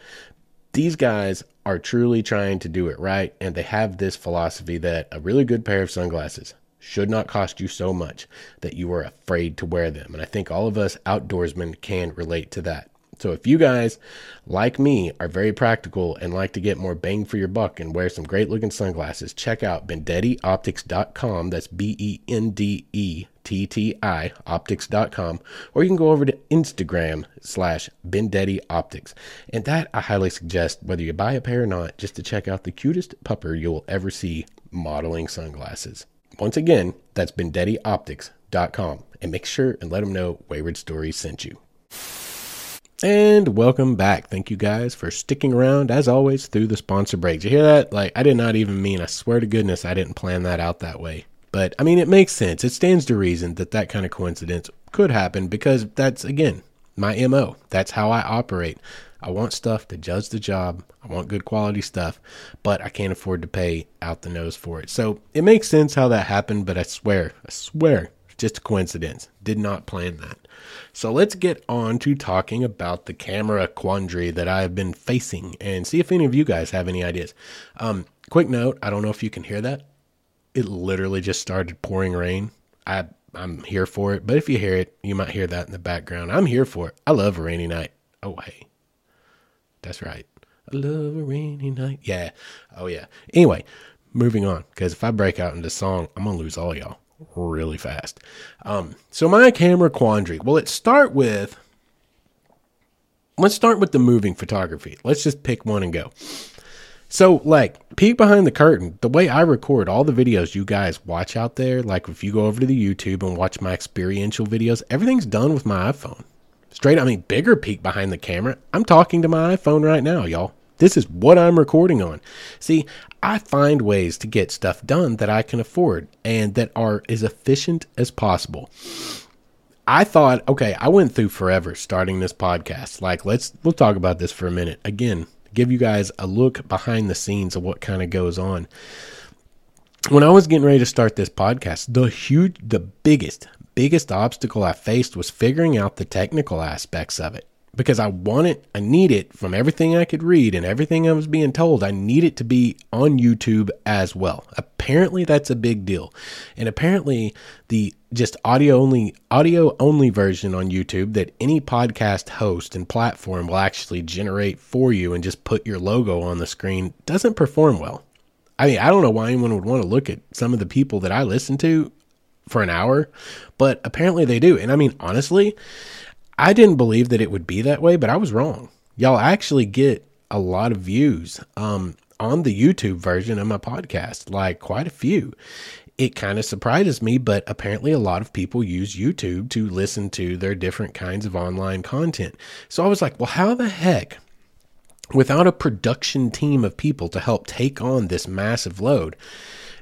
These guys are truly trying to do it right, and they have this philosophy that a really good pair of sunglasses should not cost you so much that you are afraid to wear them. And I think all of us outdoorsmen can relate to that. So if you guys, like me, are very practical and like to get more bang for your buck and wear some great looking sunglasses, check out BendettiOptics.com. That's B E N D E T T I optics.com. Or you can go over to Instagram slash Bendetti Optics. And that I highly suggest, whether you buy a pair or not, just to check out the cutest pupper you'll ever see modeling sunglasses. Once again, that's BendettiOptics.com. And make sure and let them know Wayward Stories sent you. And welcome back. Thank you guys for sticking around as always through the sponsor breaks. You hear that? Like, I did not even mean, I swear to goodness, I didn't plan that out that way. But I mean, it makes sense. It stands to reason that that kind of coincidence could happen because that's, again, my MO. That's how I operate. I want stuff to judge the job. I want good quality stuff, but I can't afford to pay out the nose for it. So it makes sense how that happened, but I swear, I swear, just a coincidence. Did not plan that. So let's get on to talking about the camera quandary that I've been facing and see if any of you guys have any ideas. Um, quick note I don't know if you can hear that. It literally just started pouring rain. I, I'm here for it, but if you hear it, you might hear that in the background. I'm here for it. I love a rainy night. Oh, hey. That's right. I love a rainy night. Yeah. Oh, yeah. Anyway, moving on, because if I break out into song, I'm going to lose all y'all really fast. Um, so my camera quandary. Well, let's start with let's start with the moving photography. Let's just pick one and go. So, like, peek behind the curtain, the way I record all the videos you guys watch out there, like if you go over to the YouTube and watch my experiential videos, everything's done with my iPhone. Straight, I mean, bigger peek behind the camera. I'm talking to my iPhone right now, y'all. This is what I'm recording on. See, I find ways to get stuff done that I can afford and that are as efficient as possible. I thought, okay, I went through forever starting this podcast. Like, let's we'll talk about this for a minute. Again, give you guys a look behind the scenes of what kind of goes on. When I was getting ready to start this podcast, the huge the biggest biggest obstacle I faced was figuring out the technical aspects of it because I want it, I need it from everything I could read and everything I was being told. I need it to be on YouTube as well. Apparently, that's a big deal. And apparently, the just audio only audio only version on YouTube that any podcast host and platform will actually generate for you and just put your logo on the screen doesn't perform well. I mean, I don't know why anyone would want to look at some of the people that I listen to for an hour, but apparently they do. And I mean, honestly, I didn't believe that it would be that way, but I was wrong. Y'all actually get a lot of views um, on the YouTube version of my podcast, like quite a few. It kind of surprises me, but apparently a lot of people use YouTube to listen to their different kinds of online content. So I was like, well, how the heck, without a production team of people to help take on this massive load,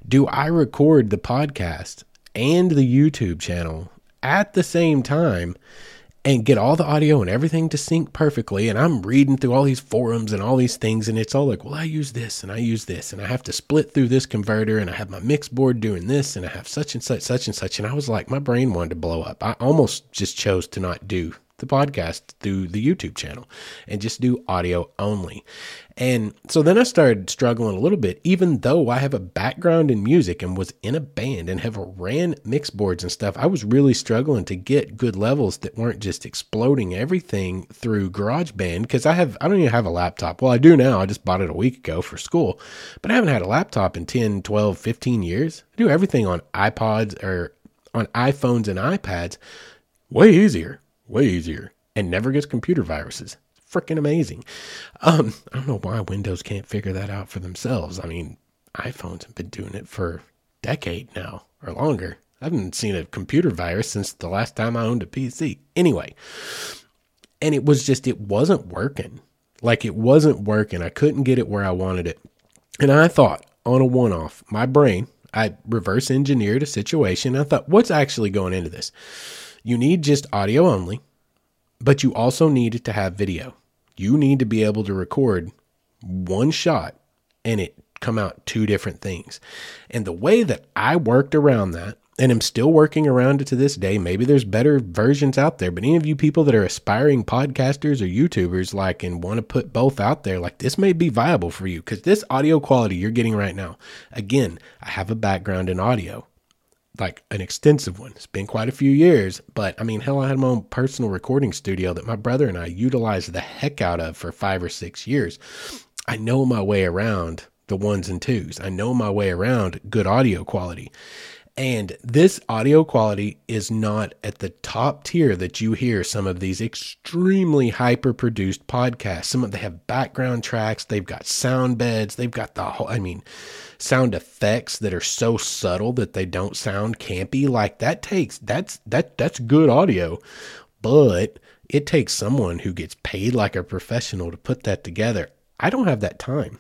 do I record the podcast and the YouTube channel at the same time? And get all the audio and everything to sync perfectly. And I'm reading through all these forums and all these things, and it's all like, well, I use this and I use this, and I have to split through this converter, and I have my mix board doing this, and I have such and such, such and such. And I was like, my brain wanted to blow up. I almost just chose to not do the podcast through the YouTube channel and just do audio only. And so then I started struggling a little bit, even though I have a background in music and was in a band and have ran mix boards and stuff. I was really struggling to get good levels that weren't just exploding everything through GarageBand because I have, I don't even have a laptop. Well, I do now. I just bought it a week ago for school, but I haven't had a laptop in 10, 12, 15 years. I do everything on iPods or on iPhones and iPads way easier, way easier, and never gets computer viruses freaking amazing. Um, I don't know why Windows can't figure that out for themselves. I mean, iPhones have been doing it for a decade now or longer. I haven't seen a computer virus since the last time I owned a PC. Anyway, and it was just, it wasn't working. Like it wasn't working. I couldn't get it where I wanted it. And I thought on a one off, my brain, I reverse engineered a situation. I thought, what's actually going into this? You need just audio only but you also need to have video. You need to be able to record one shot and it come out two different things. And the way that I worked around that, and I'm still working around it to this day, maybe there's better versions out there, but any of you people that are aspiring podcasters or YouTubers like and want to put both out there, like this may be viable for you because this audio quality you're getting right now, again, I have a background in audio like an extensive one. It's been quite a few years, but I mean, hell, I had my own personal recording studio that my brother and I utilized the heck out of for five or six years. I know my way around the ones and twos. I know my way around good audio quality. And this audio quality is not at the top tier that you hear some of these extremely hyper produced podcasts. Some of them have background tracks, they've got sound beds, they've got the whole, I mean, sound effects that are so subtle that they don't sound campy. Like that takes, that's, that, that's good audio, but it takes someone who gets paid like a professional to put that together. I don't have that time.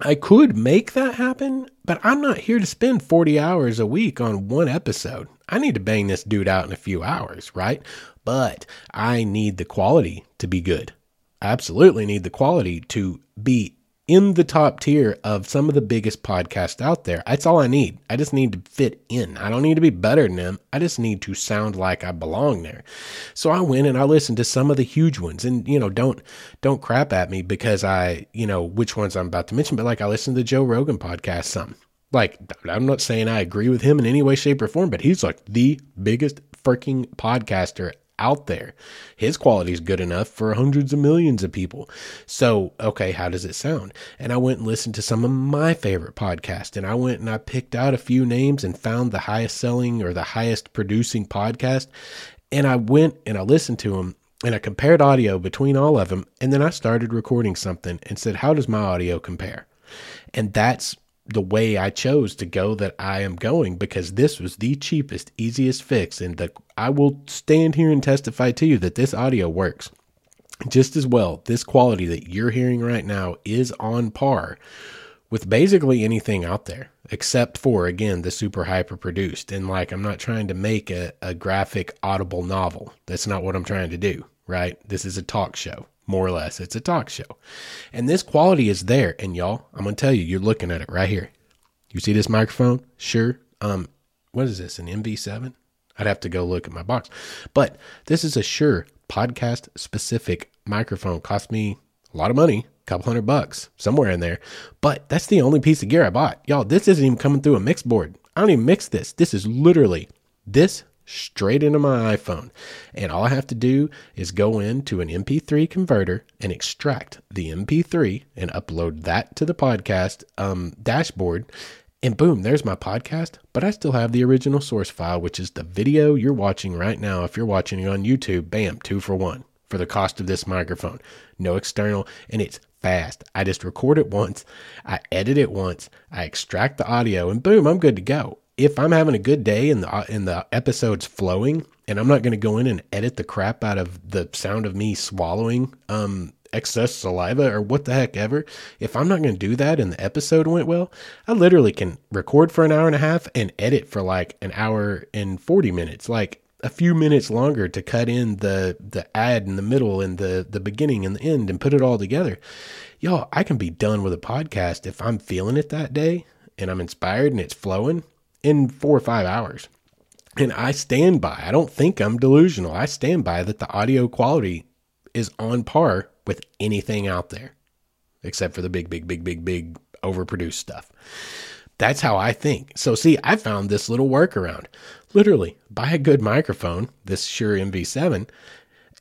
I could make that happen, but I'm not here to spend 40 hours a week on one episode. I need to bang this dude out in a few hours, right? But I need the quality to be good. Absolutely need the quality to be in the top tier of some of the biggest podcasts out there. That's all I need. I just need to fit in. I don't need to be better than them. I just need to sound like I belong there. So I went and I listened to some of the huge ones and you know, don't don't crap at me because I, you know, which ones I'm about to mention, but like I listened to the Joe Rogan podcast some. Like I'm not saying I agree with him in any way shape or form, but he's like the biggest freaking podcaster out there. His quality is good enough for hundreds of millions of people. So, okay, how does it sound? And I went and listened to some of my favorite podcasts and I went and I picked out a few names and found the highest selling or the highest producing podcast. And I went and I listened to them and I compared audio between all of them. And then I started recording something and said, how does my audio compare? And that's the way I chose to go that I am going because this was the cheapest, easiest fix. And the, I will stand here and testify to you that this audio works just as well. This quality that you're hearing right now is on par with basically anything out there, except for, again, the super hyper produced. And like, I'm not trying to make a, a graphic audible novel. That's not what I'm trying to do, right? This is a talk show more or less. It's a talk show. And this quality is there. And y'all, I'm going to tell you, you're looking at it right here. You see this microphone? Shure. Um, what is this? An MV7? I'd have to go look at my box. But this is a Shure podcast specific microphone. Cost me a lot of money, a couple hundred bucks, somewhere in there. But that's the only piece of gear I bought. Y'all, this isn't even coming through a mix board. I don't even mix this. This is literally this straight into my iPhone. And all I have to do is go into an MP3 converter and extract the MP3 and upload that to the podcast um, dashboard. And boom, there's my podcast. But I still have the original source file, which is the video you're watching right now. If you're watching it on YouTube, bam, two for one for the cost of this microphone. No external, and it's fast. I just record it once, I edit it once, I extract the audio, and boom, I'm good to go if I'm having a good day and the and the episode's flowing, and I'm not going to go in and edit the crap out of the sound of me swallowing um, excess saliva or what the heck ever, if I'm not going to do that and the episode went well, I literally can record for an hour and a half and edit for like an hour and 40 minutes, like a few minutes longer to cut in the the ad in the middle and the the beginning and the end and put it all together. Y'all, I can be done with a podcast if I'm feeling it that day and I'm inspired and it's flowing in four or five hours. And I stand by, I don't think I'm delusional. I stand by that the audio quality is on par with anything out there, except for the big, big, big, big, big overproduced stuff. That's how I think. So, see, I found this little workaround. Literally, buy a good microphone, this Shure MV7,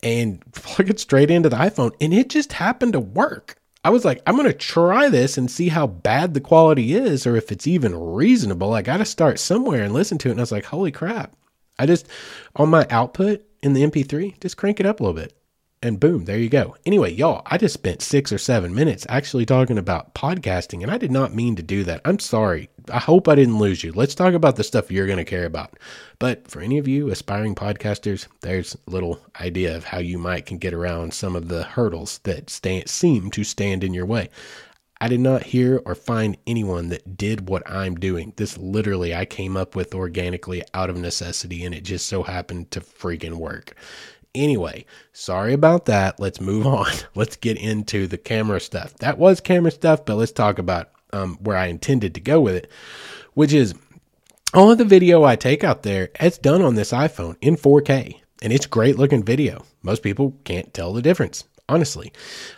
and plug it straight into the iPhone, and it just happened to work. I was like, I'm going to try this and see how bad the quality is or if it's even reasonable. I got to start somewhere and listen to it. And I was like, holy crap. I just, on my output in the MP3, just crank it up a little bit and boom, there you go. Anyway, y'all, I just spent six or seven minutes actually talking about podcasting, and I did not mean to do that. I'm sorry. I hope I didn't lose you. Let's talk about the stuff you're going to care about. But for any of you aspiring podcasters, there's a little idea of how you might can get around some of the hurdles that stand, seem to stand in your way. I did not hear or find anyone that did what I'm doing. This literally I came up with organically out of necessity, and it just so happened to freaking work. Anyway, sorry about that. Let's move on. Let's get into the camera stuff. That was camera stuff, but let's talk about um, where I intended to go with it, which is all of the video I take out there, it's done on this iPhone in 4K, and it's great looking video. Most people can't tell the difference, honestly.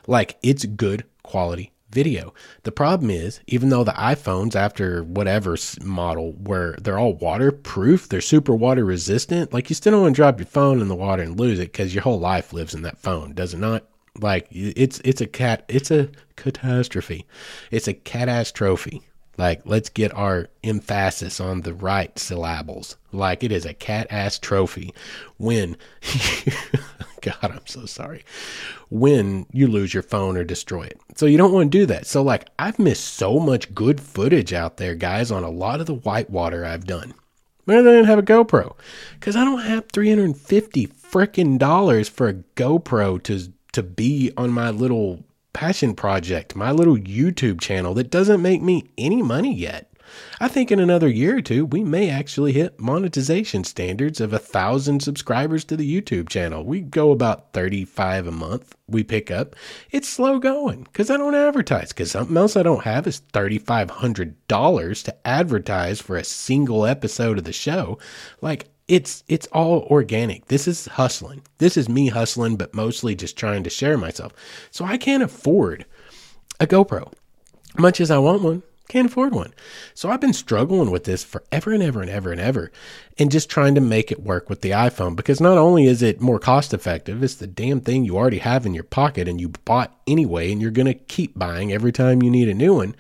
Like, it's good quality video. The problem is, even though the iPhones, after whatever model, where they're all waterproof, they're super water resistant, like you still don't want to drop your phone in the water and lose it because your whole life lives in that phone, does it not? Like it's it's a cat it's a catastrophe. It's a catastrophe. Like, let's get our emphasis on the right syllables. Like, it is a cat ass trophy when, God, I'm so sorry, when you lose your phone or destroy it. So, you don't want to do that. So, like, I've missed so much good footage out there, guys, on a lot of the whitewater I've done. But I didn't have a GoPro because I don't have 350 freaking dollars for a GoPro to to be on my little passion project, my little YouTube channel that doesn't make me any money yet. I think in another year or two, we may actually hit monetization standards of a thousand subscribers to the YouTube channel. We go about 35 a month we pick up. It's slow going because I don't advertise. Because something else I don't have is $3,500 to advertise for a single episode of the show. Like, it's it's all organic. This is hustling. This is me hustling, but mostly just trying to share myself. So I can't afford a GoPro, much as I want one. Can't afford one. So I've been struggling with this forever and ever and ever and ever, and just trying to make it work with the iPhone because not only is it more cost effective, it's the damn thing you already have in your pocket and you bought anyway, and you're going to keep buying every time you need a new one.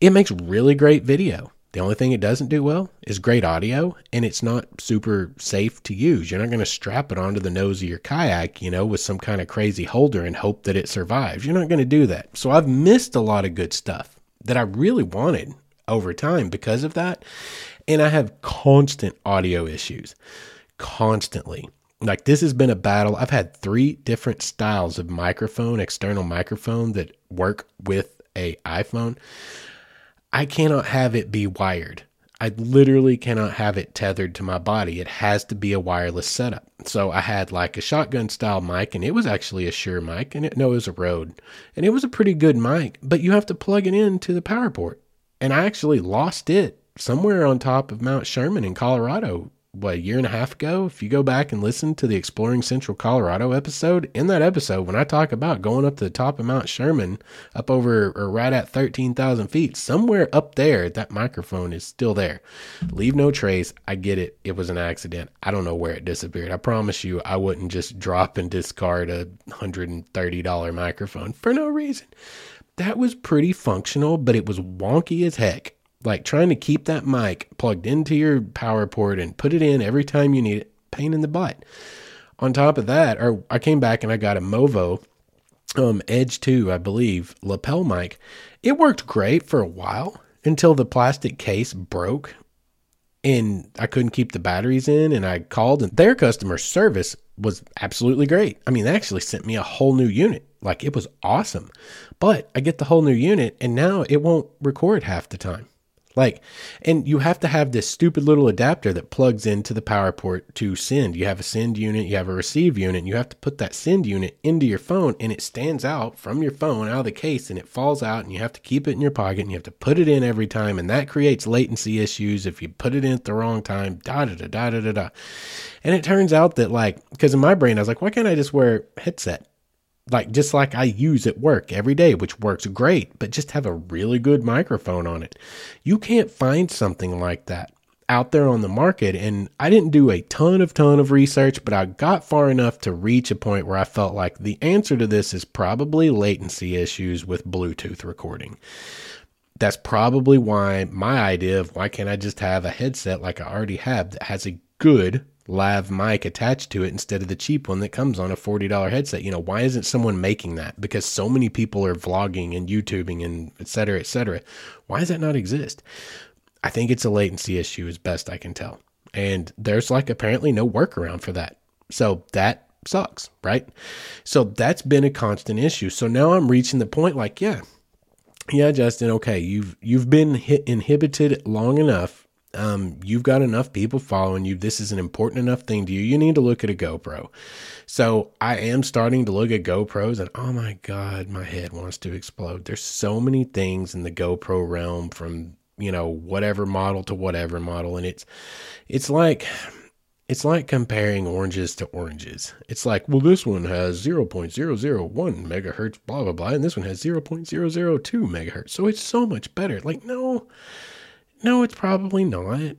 It makes really great video. The only thing it doesn't do well is great audio, and it's not super safe to use. You're not going to strap it onto the nose of your kayak, you know, with some kind of crazy holder and hope that it survives. You're not going to do that. So I've missed a lot of good stuff that I really wanted over time because of that. And I have constant audio issues, constantly. Like this has been a battle. I've had three different styles of microphone, external microphone that work with a iPhone. I cannot have it be wired. I literally cannot have it tethered to my body. It has to be a wireless setup. So I had like a shotgun style mic, and it was actually a Shure mic, and it no, it was a Rode, and it was a pretty good mic. But you have to plug it into the power port, and I actually lost it somewhere on top of Mount Sherman in Colorado what a year and a half ago. If you go back and listen to the Exploring Central Colorado episode, in that episode, when I talk about going up to the top of Mount Sherman, up over or right at 13,000 feet, somewhere up there, that microphone is still there. Leave no trace. I get it. It was an accident. I don't know where it disappeared. I promise you, I wouldn't just drop and discard a $130 microphone for no reason. That was pretty functional, but it was wonky as heck like trying to keep that mic plugged into your power port and put it in every time you need it, pain in the butt. On top of that, or I came back and I got a Movo um, Edge 2, I believe, lapel mic. It worked great for a while until the plastic case broke and I couldn't keep the batteries in. And I called, and their customer service was absolutely great. I mean, they actually sent me a whole new unit. Like it was awesome. But I get the whole new unit, and now it won't record half the time. Like, and you have to have this stupid little adapter that plugs into the power port to send. You have a send unit, you have a receive unit, you have to put that send unit into your phone, and it stands out from your phone out of the case and it falls out, and you have to keep it in your pocket and you have to put it in every time, and that creates latency issues if you put it in at the wrong time. Da da da da da da. And it turns out that, like, because in my brain, I was like, why can't I just wear headset? Like just like I use at work every day, which works great, but just have a really good microphone on it. You can't find something like that out there on the market and I didn't do a ton of ton of research, but I got far enough to reach a point where I felt like the answer to this is probably latency issues with Bluetooth recording. That's probably why my idea of why can't I just have a headset like I already have that has a good lav mic attached to it instead of the cheap one that comes on a $40 headset. You know, why isn't someone making that? Because so many people are vlogging and YouTubing and et cetera, et cetera. Why does that not exist? I think it's a latency issue, as best I can tell. And there's like apparently no workaround for that. So that sucks, right? So that's been a constant issue. So now I'm reaching the point like, yeah, yeah, Justin, okay, you've you've been inhibited long enough um, you've got enough people following you. This is an important enough thing to you. You need to look at a GoPro. So I am starting to look at GoPros, and oh my God, my head wants to explode. There's so many things in the GoPro realm from, you know, whatever model to whatever model. And it's, it's like, it's like comparing oranges to oranges. It's like, well, this one has 0.001 megahertz, blah, blah, blah, and this one has 0.002 megahertz. So it's so much better. Like, no, no, it's probably not.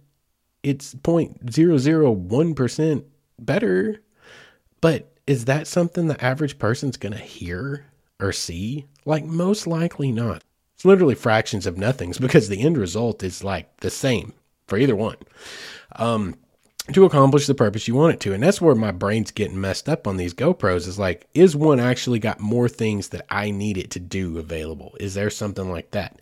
It's 0.001% better. But is that something the average person's going to hear or see? Like, most likely not. It's literally fractions of nothings because the end result is like the same for either one. Um, to accomplish the purpose you want it to. And that's where my brain's getting messed up on these GoPros is like, is one actually got more things that I need it to do available? Is there something like that?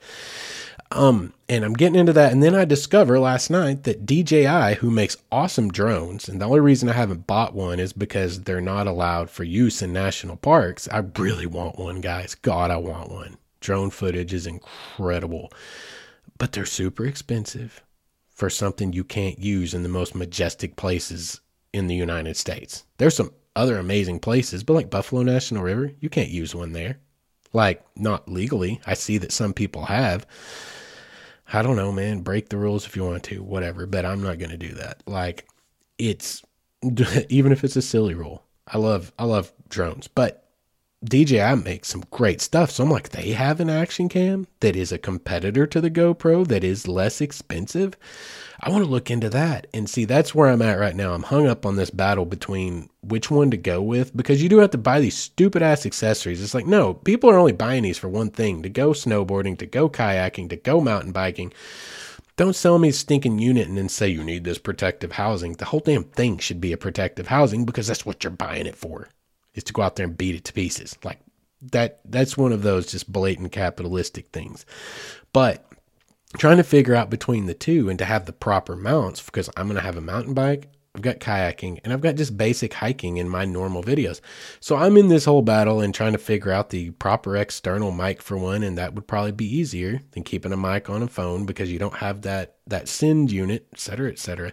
Um, and I'm getting into that. And then I discover last night that DJI, who makes awesome drones, and the only reason I haven't bought one is because they're not allowed for use in national parks. I really want one, guys. God, I want one. Drone footage is incredible. but they're super expensive for something you can't use in the most majestic places in the United States. There's some other amazing places, but like Buffalo National River, you can't use one there. Like, not legally. I see that some people have. I don't know, man. Break the rules if you want to, whatever, but I'm not going to do that. Like, it's even if it's a silly rule. I love I love drones, but DJI makes some great stuff. So I'm like, they have an action cam that is a competitor to the GoPro that is less expensive. I want to look into that and see. That's where I'm at right now. I'm hung up on this battle between which one to go with because you do have to buy these stupid ass accessories. It's like, no, people are only buying these for one thing to go snowboarding, to go kayaking, to go mountain biking. Don't sell me a stinking unit and then say you need this protective housing. The whole damn thing should be a protective housing because that's what you're buying it for is to go out there and beat it to pieces. Like that that's one of those just blatant capitalistic things. But trying to figure out between the two and to have the proper mounts because I'm going to have a mountain bike, I've got kayaking, and I've got just basic hiking in my normal videos. So I'm in this whole battle and trying to figure out the proper external mic for one, and that would probably be easier than keeping a mic on a phone because you don't have that that send unit, et cetera, et cetera.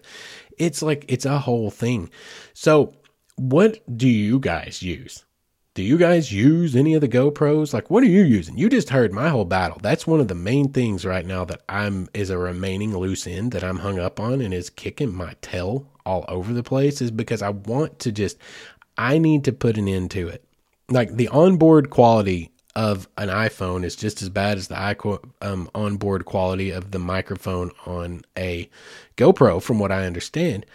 It's like it's a whole thing. So what do you guys use? Do you guys use any of the GoPros? Like, what are you using? You just heard my whole battle. That's one of the main things right now that I'm is a remaining loose end that I'm hung up on and is kicking my tail all over the place is because I want to just, I need to put an end to it. Like the onboard quality of an iPhone is just as bad as the um, onboard quality of the microphone on a GoPro, from what I understand.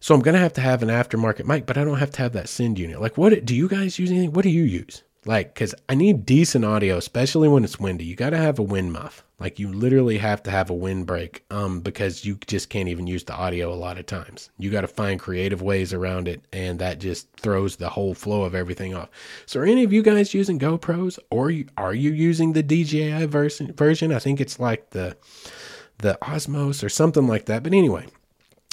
So I'm gonna have to have an aftermarket mic, but I don't have to have that send unit. Like, what do you guys use? Anything? What do you use? Like, because I need decent audio, especially when it's windy. You got to have a wind muff. Like, you literally have to have a windbreak, um, because you just can't even use the audio a lot of times. You got to find creative ways around it, and that just throws the whole flow of everything off. So, are any of you guys using GoPros, or are you using the DJI version? Version? I think it's like the the Osmos or something like that. But anyway,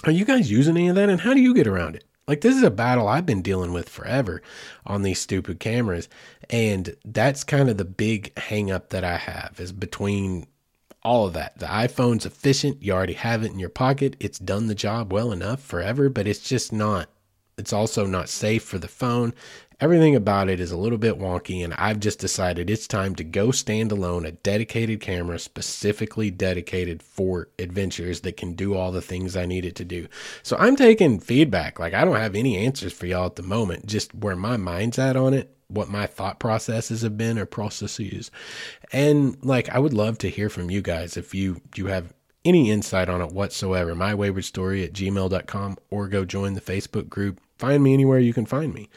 are you guys using any of that? And how do you get around it? Like, this is a battle I've been dealing with forever on these stupid cameras. And that's kind of the big hangup that I have is between all of that. The iPhone's efficient. You already have it in your pocket. It's done the job well enough forever, but it's just not, it's also not safe for the phone. Everything about it is a little bit wonky, and I've just decided it's time to go stand alone, a dedicated camera specifically dedicated for adventures that can do all the things I need it to do. So I'm taking feedback. Like, I don't have any answers for y'all at the moment, just where my mind's at on it, what my thought processes have been or processes. And like, I would love to hear from you guys if you, you have any insight on it whatsoever. My wayward story at gmail.com or go join the Facebook group. Find me anywhere you can find me.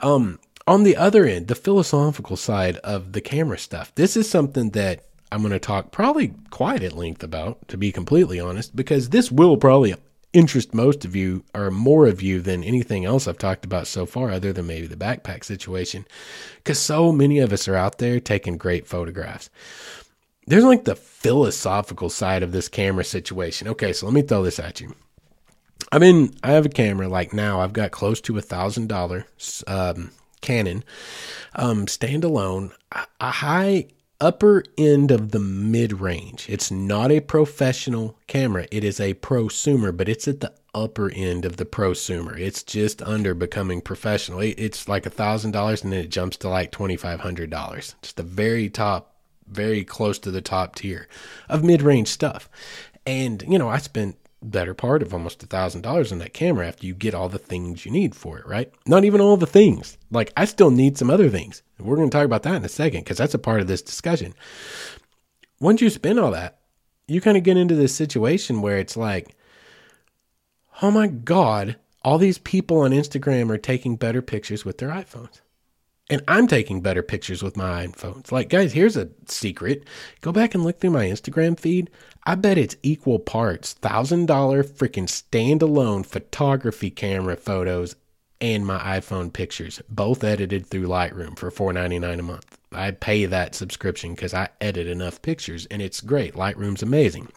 Um, on the other end, the philosophical side of the camera stuff, this is something that I'm going to talk probably quite at length about, to be completely honest, because this will probably interest most of you or more of you than anything else I've talked about so far, other than maybe the backpack situation, because so many of us are out there taking great photographs. There's like the philosophical side of this camera situation. Okay, so let me throw this at you. I'm in. I have a camera. Like now, I've got close to a thousand dollar um, Canon um, standalone, a high upper end of the mid range. It's not a professional camera. It is a prosumer, but it's at the upper end of the prosumer. It's just under becoming professional. It's like a thousand dollars, and then it jumps to like twenty five hundred dollars. Just the very top, very close to the top tier of mid range stuff. And you know, I spent better part of almost a thousand dollars on that camera after you get all the things you need for it, right? Not even all the things. Like I still need some other things. We're going to talk about that in a second because that's a part of this discussion. Once you spend all that, you kind of get into this situation where it's like, oh my God, all these people on Instagram are taking better pictures with their iPhones. And I'm taking better pictures with my iPhones. Like, guys, here's a secret. Go back and look through my Instagram feed. I bet it's equal parts $1,000 freaking standalone photography camera photos and my iPhone pictures, both edited through Lightroom for $4.99 a month. I pay that subscription because I edit enough pictures and it's great. Lightroom's amazing.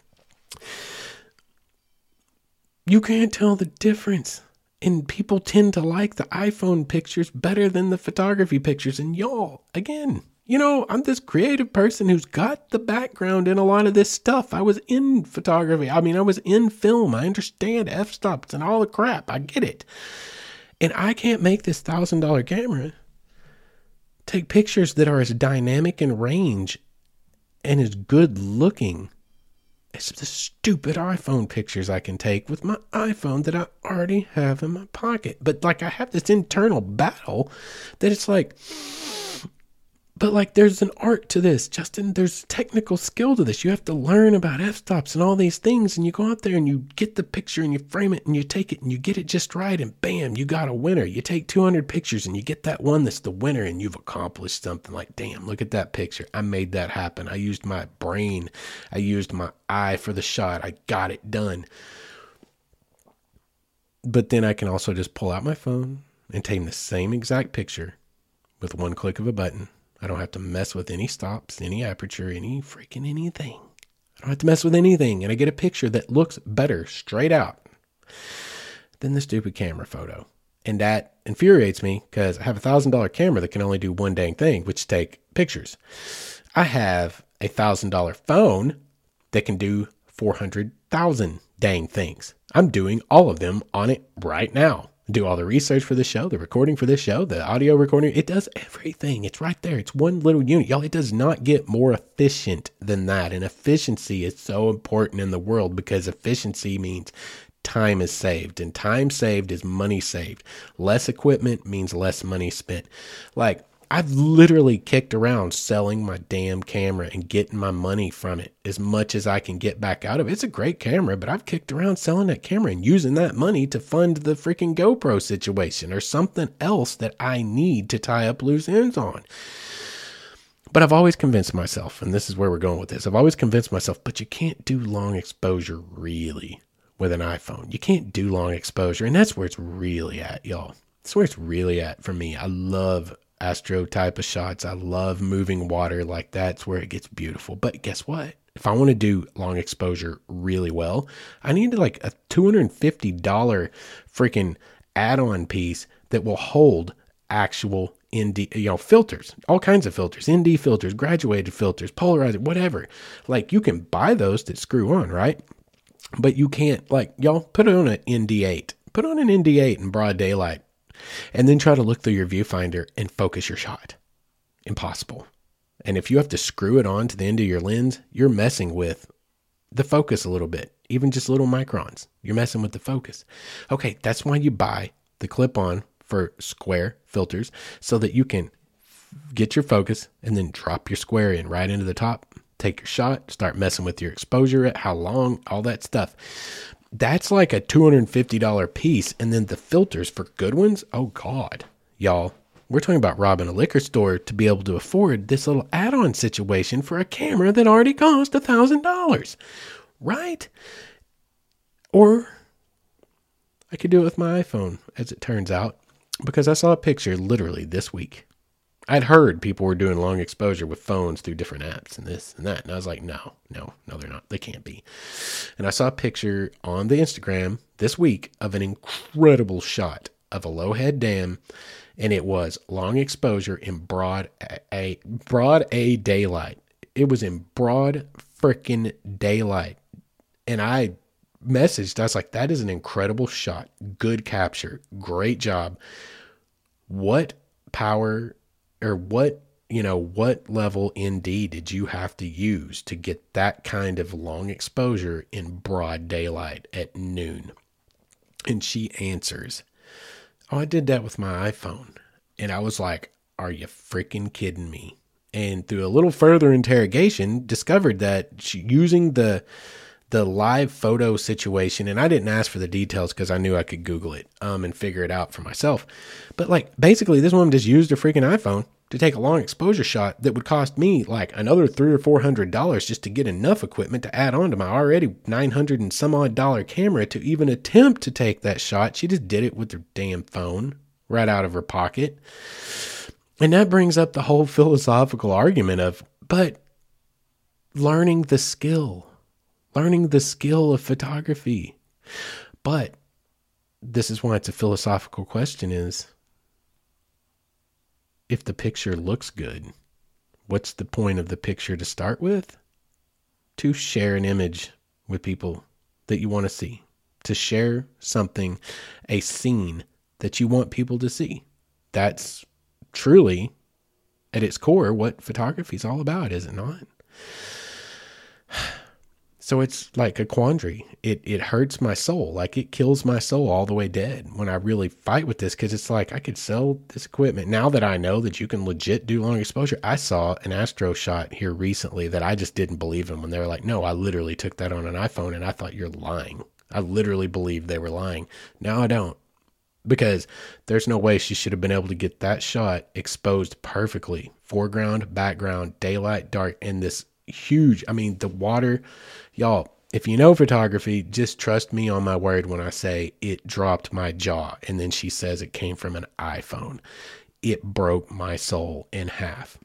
You can't tell the difference and people tend to like the iPhone pictures better than the photography pictures. And y'all, again, you know, I'm this creative person who's got the background in a lot of this stuff. I was in photography. I mean, I was in film. I understand f stops and all the crap. I get it. And I can't make this thousand dollar camera take pictures that are as dynamic in range and as good looking as the stupid iPhone pictures I can take with my iPhone that I already have in my pocket. But like I have this internal battle that it's like but like there's an art to this, Justin. There's technical skill to this. You have to learn about f-stops and all these things and you go out there and you get the picture and you frame it and you take it and you get it just right and bam, you got a winner. You take 200 pictures and you get that one that's the winner and you've accomplished something like, damn, look at that picture. I made that happen. I used my brain. I used my eye for the shot. I got it done. But then I can also just pull out my phone and take the same exact picture with one click of a button I don't have to mess with any stops, any aperture, any freaking anything. I don't have to mess with anything. And I get a picture that looks better straight out than the stupid camera photo. And that infuriates me because I have a thousand dollar camera that can only do one dang thing, which take pictures. I have a thousand dollar phone that can do 400,000 dang things. I'm doing all of them on it right now do all the research for the show, the recording for this show, the audio recording. It does everything. It's right there. It's one little unit. Y'all, it does not get more efficient than that. And efficiency is so important in the world because efficiency means time is saved and time saved is money saved. Less equipment means less money spent. Like I've literally kicked around selling my damn camera and getting my money from it as much as I can get back out of it. It's a great camera, but I've kicked around selling that camera and using that money to fund the freaking GoPro situation or something else that I need to tie up loose ends on. But I've always convinced myself, and this is where we're going with this. I've always convinced myself, but you can't do long exposure really with an iPhone. You can't do long exposure, and that's where it's really at, y'all. That's where it's really at for me. I love astro type of shots. I love moving water like that's where it gets beautiful. But guess what? If I want to do long exposure really well, I need like a $250 freaking add-on piece that will hold actual ND, you know, filters, all kinds of filters, ND filters, graduated filters, polarizer, whatever. Like you can buy those that screw on, right? But you can't like y'all put it on an ND8. Put on an ND8 in broad daylight and then try to look through your viewfinder and focus your shot. Impossible. And if you have to screw it on to the end of your lens, you're messing with the focus a little bit, even just little microns. You're messing with the focus. Okay, that's why you buy the clip on for square filters so that you can get your focus and then drop your square in right into the top, take your shot, start messing with your exposure at how long, all that stuff that's like a $250 piece. And then the filters for good ones, oh God, y'all. We're talking about robbing a liquor store to be able to afford this little add on situation for a camera that already cost a $1,000, right? Or I could do it with my iPhone, as it turns out, because I saw a picture literally this week I'd heard people were doing long exposure with phones through different apps and this and that. And I was like, no, no, no, they're not. They can't be. And I saw a picture on the Instagram this week of an incredible shot of a low head dam. And it was long exposure in broad a broad a daylight. It was in broad freaking daylight. And I messaged, I was like, that is an incredible shot. Good capture. Great job. What power or what you know what level nd did you have to use to get that kind of long exposure in broad daylight at noon? And she answers oh i did that with my iphone. And i was like are you freaking kidding me? And through a little further interrogation discovered that she using the the live photo situation and i didn't ask for the details because i knew i could google it um, and figure it out for myself. But like basically this woman just used her freaking iphone to take a long exposure shot that would cost me like another three or four hundred dollars just to get enough equipment to add on to my already 900 and some odd dollar camera to even attempt to take that shot. She just did it with her damn phone right out of her pocket. And that brings up the whole philosophical argument of but learning the skill learning the skill of photography. But this is why it's a philosophical question is if the picture looks good, what's the point of the picture to start with? To share an image with people that you want to see, to share something, a scene that you want people to see. That's truly, at its core, what photography is all about, is it not? So it's like a quandary. It it hurts my soul. Like it kills my soul all the way dead when I really fight with this because it's like I could sell this equipment now that I know that you can legit do long exposure. I saw an Astro shot here recently that I just didn't believe in when they were like, "No, I literally took that on an iPhone," and I thought you're lying. I literally believed they were lying. Now I don't because there's no way she should have been able to get that shot exposed perfectly foreground, background, daylight, dark, and this huge. I mean, the water, y'all. If you know photography, just trust me on my word when I say it dropped my jaw. And then she says it came from an iPhone. It broke my soul in half.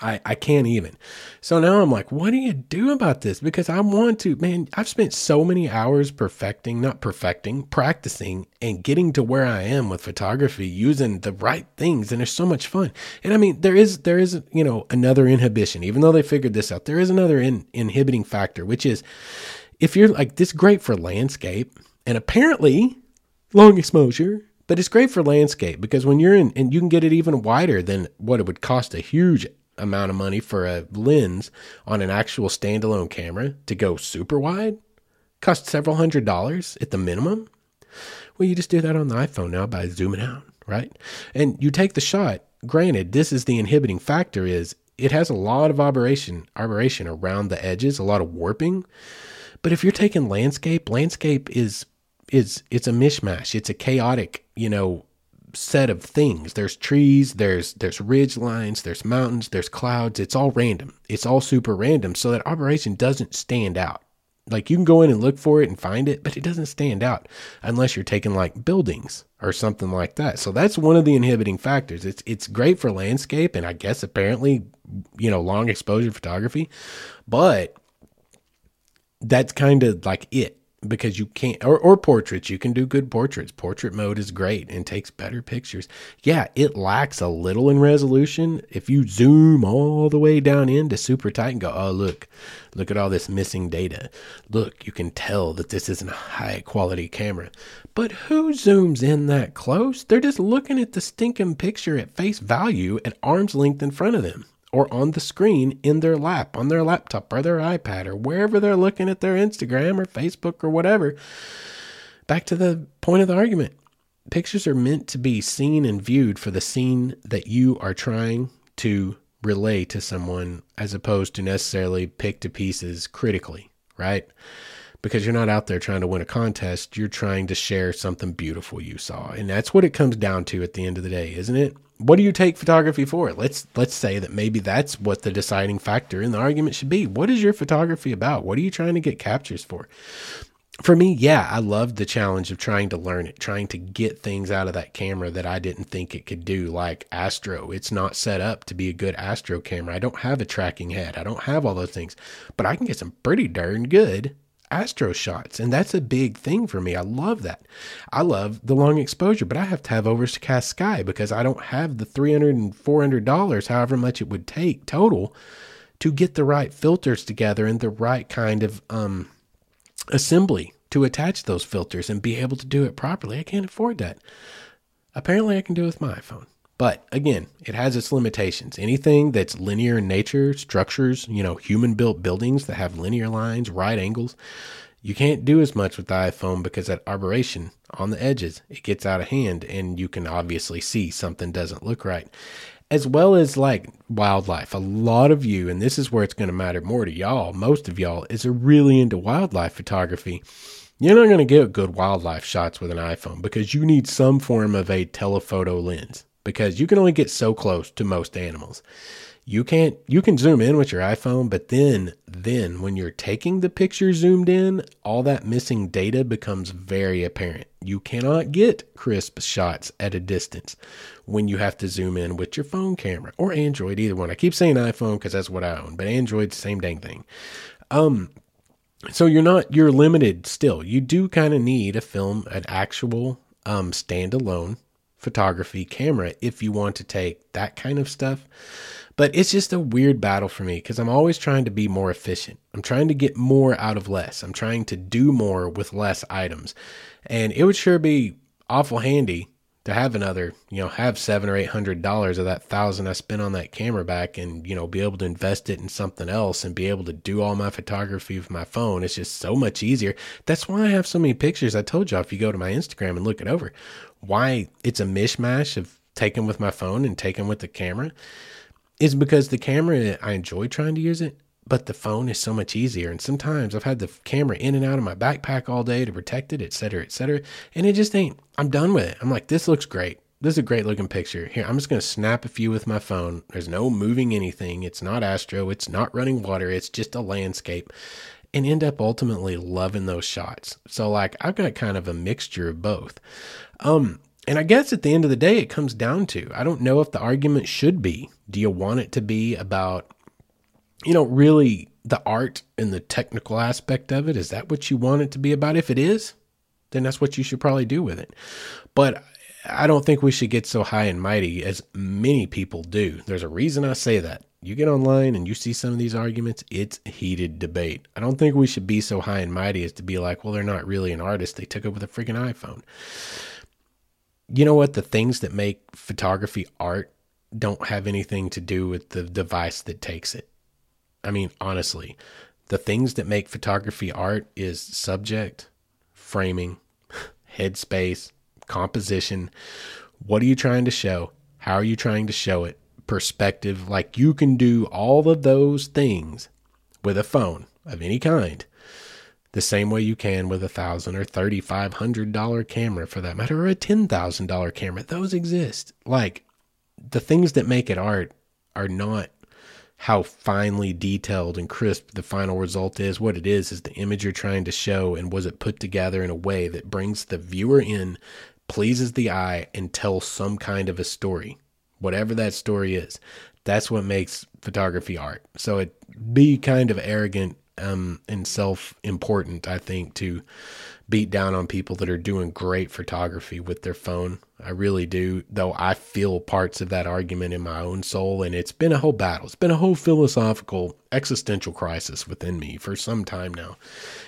I, I can't even. So now I'm like, what do you do about this? Because I want to, man, I've spent so many hours perfecting, not perfecting, practicing and getting to where I am with photography using the right things. And there's so much fun. And I mean, there is, there is, you know, another inhibition, even though they figured this out, there is another in, inhibiting factor, which is if you're like, this great for landscape and apparently long exposure but it's great for landscape because when you're in and you can get it even wider than what it would cost a huge amount of money for a lens on an actual standalone camera to go super wide cost several hundred dollars at the minimum. Well, you just do that on the iPhone now by zooming out, right? And you take the shot. Granted, this is the inhibiting factor is it has a lot of aberration aberration around the edges, a lot of warping. But if you're taking landscape, landscape is is it's a mishmash. It's a chaotic, you know, set of things. There's trees, there's there's ridge lines, there's mountains, there's clouds. It's all random. It's all super random so that aberration doesn't stand out. Like you can go in and look for it and find it, but it doesn't stand out unless you're taking like buildings or something like that. So that's one of the inhibiting factors. It's it's great for landscape and I guess apparently, you know, long exposure photography, but that's kind of like it because you can't or, or portraits you can do good portraits. Portrait mode is great and takes better pictures. Yeah it lacks a little in resolution. If you zoom all the way down into super tight and go oh look look at all this missing data. Look you can tell that this isn't a high quality camera. But who zooms in that close? They're just looking at the stinking picture at face value at arm's length in front of them or on the screen in their lap, on their laptop or their iPad or wherever they're looking at their Instagram or Facebook or whatever. Back to the point of the argument pictures are meant to be seen and viewed for the scene that you are trying to relay to someone as opposed to necessarily pick to pieces critically, right? Because you're not out there trying to win a contest, you're trying to share something beautiful you saw. And that's what it comes down to at the end of the day, isn't it? What do you take photography for? Let's let's say that maybe that's what the deciding factor in the argument should be. What is your photography about? What are you trying to get captures for? For me, yeah, I loved the challenge of trying to learn it, trying to get things out of that camera that I didn't think it could do, like Astro. It's not set up to be a good Astro camera. I don't have a tracking head. I don't have all those things, but I can get some pretty darn good astro shots. And that's a big thing for me. I love that. I love the long exposure, but I have to have overcast sky because I don't have the 300 and 400 dollars, however much it would take total to get the right filters together and the right kind of um, assembly to attach those filters and be able to do it properly. I can't afford that. Apparently, I can do it with my iPhone. But again, it has its limitations. Anything that's linear in nature, structures, you know, human built buildings that have linear lines, right angles, you can't do as much with the iPhone because that aberration on the edges, it gets out of hand and you can obviously see something doesn't look right. As well as like wildlife. A lot of you, and this is where it's going to matter more to y'all, most of y'all, is really into wildlife photography. You're not going to get good wildlife shots with an iPhone because you need some form of a telephoto lens because you can only get so close to most animals. You can't you can zoom in with your iPhone, but then then when you're taking the picture zoomed in, all that missing data becomes very apparent. You cannot get crisp shots at a distance when you have to zoom in with your phone camera or Android, either one. I keep saying iPhone because that's what I own, but Android's same dang thing. Um, so you're not you're limited still. You do kind of need a film, an actual um standalone photography camera if you want to take that kind of stuff. But it's just a weird battle for me because I'm always trying to be more efficient. I'm trying to get more out of less. I'm trying to do more with less items. And it would sure be awful handy to have another, you know, have seven or eight hundred dollars of that thousand I spent on that camera back and, you know, be able to invest it in something else and be able to do all my photography with my phone. It's just so much easier. That's why I have so many pictures. I told y'all if you go to my Instagram and look it over, why it's a mishmash of taking with my phone and taking with the camera is because the camera, I enjoy trying to use it, but the phone is so much easier. And sometimes I've had the camera in and out of my backpack all day to protect it, et cetera, et cetera. And it just ain't, I'm done with it. I'm like, this looks great. This is a great looking picture. Here, I'm just going to snap a few with my phone. There's no moving anything. It's not Astro. It's not running water. It's just a landscape and end up ultimately loving those shots. So like I've got kind of a mixture of both. Um, and I guess at the end of the day, it comes down to I don't know if the argument should be do you want it to be about, you know, really the art and the technical aspect of it? Is that what you want it to be about? If it is, then that's what you should probably do with it. But I don't think we should get so high and mighty as many people do. There's a reason I say that. You get online and you see some of these arguments, it's heated debate. I don't think we should be so high and mighty as to be like, well, they're not really an artist. They took it with a freaking iPhone you know what? The things that make photography art don't have anything to do with the device that takes it. I mean, honestly, the things that make photography art is subject, framing, headspace, composition. What are you trying to show? How are you trying to show it? Perspective. Like you can do all of those things with a phone of any kind the same way you can with a thousand or thirty five hundred dollar camera for that matter, or a ten thousand dollar camera. Those exist. Like the things that make it art are not how finely detailed and crisp the final result is. What it is is the image you're trying to show and was it put together in a way that brings the viewer in, pleases the eye, and tells some kind of a story. Whatever that story is. That's what makes photography art. So it be kind of arrogant um, and self important, I think, to beat down on people that are doing great photography with their phone. I really do, though I feel parts of that argument in my own soul, and it's been a whole battle. It's been a whole philosophical, existential crisis within me for some time now.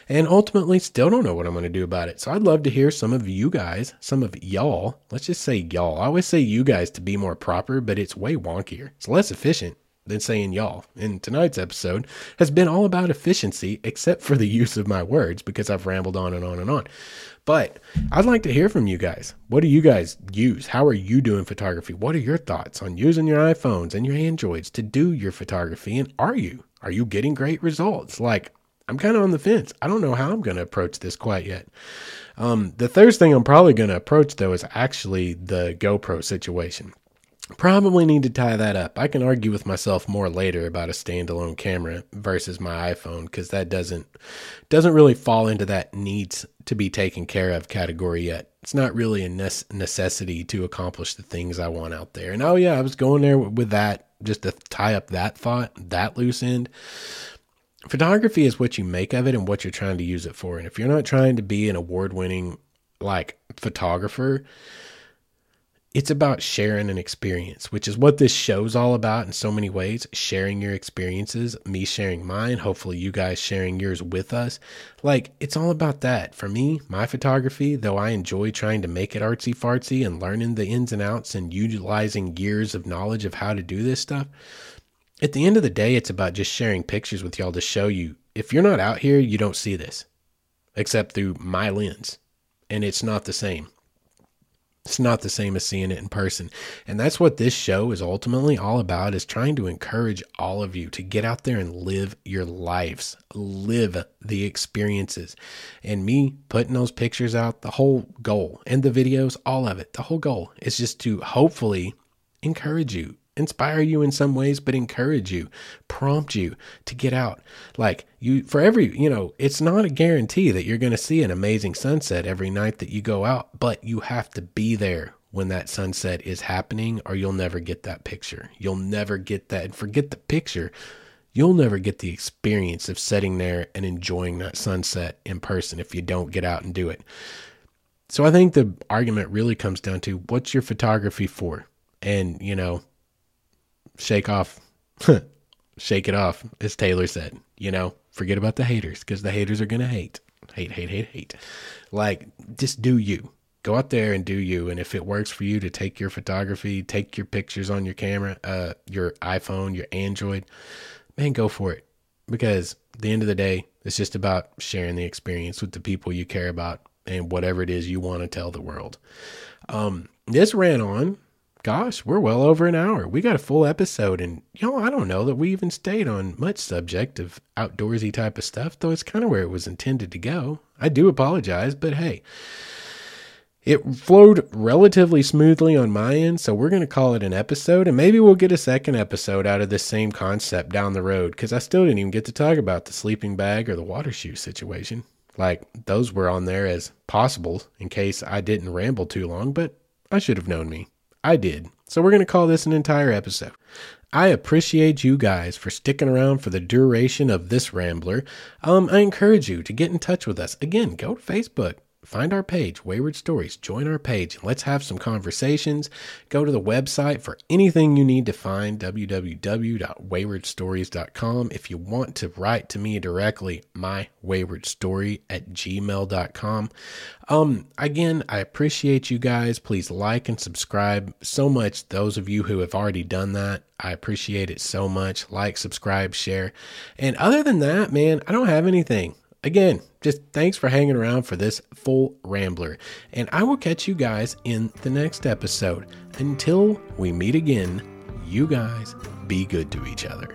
And ultimately, still don't know what I'm going to do about it. So I'd love to hear some of you guys, some of y'all, let's just say y'all. I always say you guys to be more proper, but it's way wonkier. It's less efficient than saying y'all. And tonight's episode has been all about efficiency, except for the use of my words, because I've rambled on and on and on. But I'd like to hear from you guys. What do you guys use? How are you doing photography? What are your thoughts on using your iPhones and your Androids to do your photography? And are you? Are you getting great results? Like, I'm kind of on the fence. I don't know how I'm going to approach this quite yet. Um, the third thing I'm probably going to approach, though, is actually the GoPro situation. Probably need to tie that up. I can argue with myself more later about a standalone camera versus my iPhone because that doesn't doesn't really fall into that needs to be taken care of category yet. It's not really a necessity to accomplish the things I want out there. And oh yeah, I was going there with that just to tie up that thought, that loose end. Photography is what you make of it and what you're trying to use it for. And if you're not trying to be an award-winning like photographer, it's about sharing an experience, which is what this show's all about in so many ways. Sharing your experiences, me sharing mine, hopefully you guys sharing yours with us. Like, it's all about that. For me, my photography, though I enjoy trying to make it artsy fartsy and learning the ins and outs and utilizing years of knowledge of how to do this stuff, at the end of the day, it's about just sharing pictures with y'all to show you if you're not out here, you don't see this except through my lens. And it's not the same. It's not the same as seeing it in person. And that's what this show is ultimately all about is trying to encourage all of you to get out there and live your lives, live the experiences. And me putting those pictures out, the whole goal and the videos, all of it, the whole goal is just to hopefully encourage you inspire you in some ways, but encourage you, prompt you to get out. Like you, for every, you know, it's not a guarantee that you're going to see an amazing sunset every night that you go out, but you have to be there when that sunset is happening, or you'll never get that picture. You'll never get that. And forget the picture. You'll never get the experience of sitting there and enjoying that sunset in person if you don't get out and do it. so I think the argument really comes down to what's your photography for? And, you know, shake off, shake it off, as Taylor said, you know, forget about the haters because the haters are going to hate, hate, hate, hate, hate. Like, just do you. Go out there and do you. And if it works for you to take your photography, take your pictures on your camera, uh, your iPhone, your Android, man, go for it. Because at the end of the day, it's just about sharing the experience with the people you care about and whatever it is you want to tell the world. Um, this ran on. Gosh, we're well over an hour. We got a full episode, and know, I don't know that we even stayed on much subject of outdoorsy type of stuff, though it's kind of where it was intended to go. I do apologize, but hey, it flowed relatively smoothly on my end, so we're going to call it an episode, and maybe we'll get a second episode out of this same concept down the road because I still didn't even get to talk about the sleeping bag or the water shoe situation. Like, those were on there as possibles in case I didn't ramble too long, but I should have known me. I did. So we're going to call this an entire episode. I appreciate you guys for sticking around for the duration of this rambler. Um, I encourage you to get in touch with us. Again, go to Facebook, find our page, Wayward Stories, join our page, and let's have some conversations. Go to the website for anything you need to find, www.waywardstories.com. If you want to write to me directly, my wayward story at gmail.com. Um, again, I appreciate you guys. Please like and subscribe so much. Those of you who have already done that, I appreciate it so much. Like, subscribe, share. And other than that, man, I don't have anything. Again, just thanks for hanging around for this full rambler, and I will catch you guys in the next episode. Until we meet again, you guys be good to each other.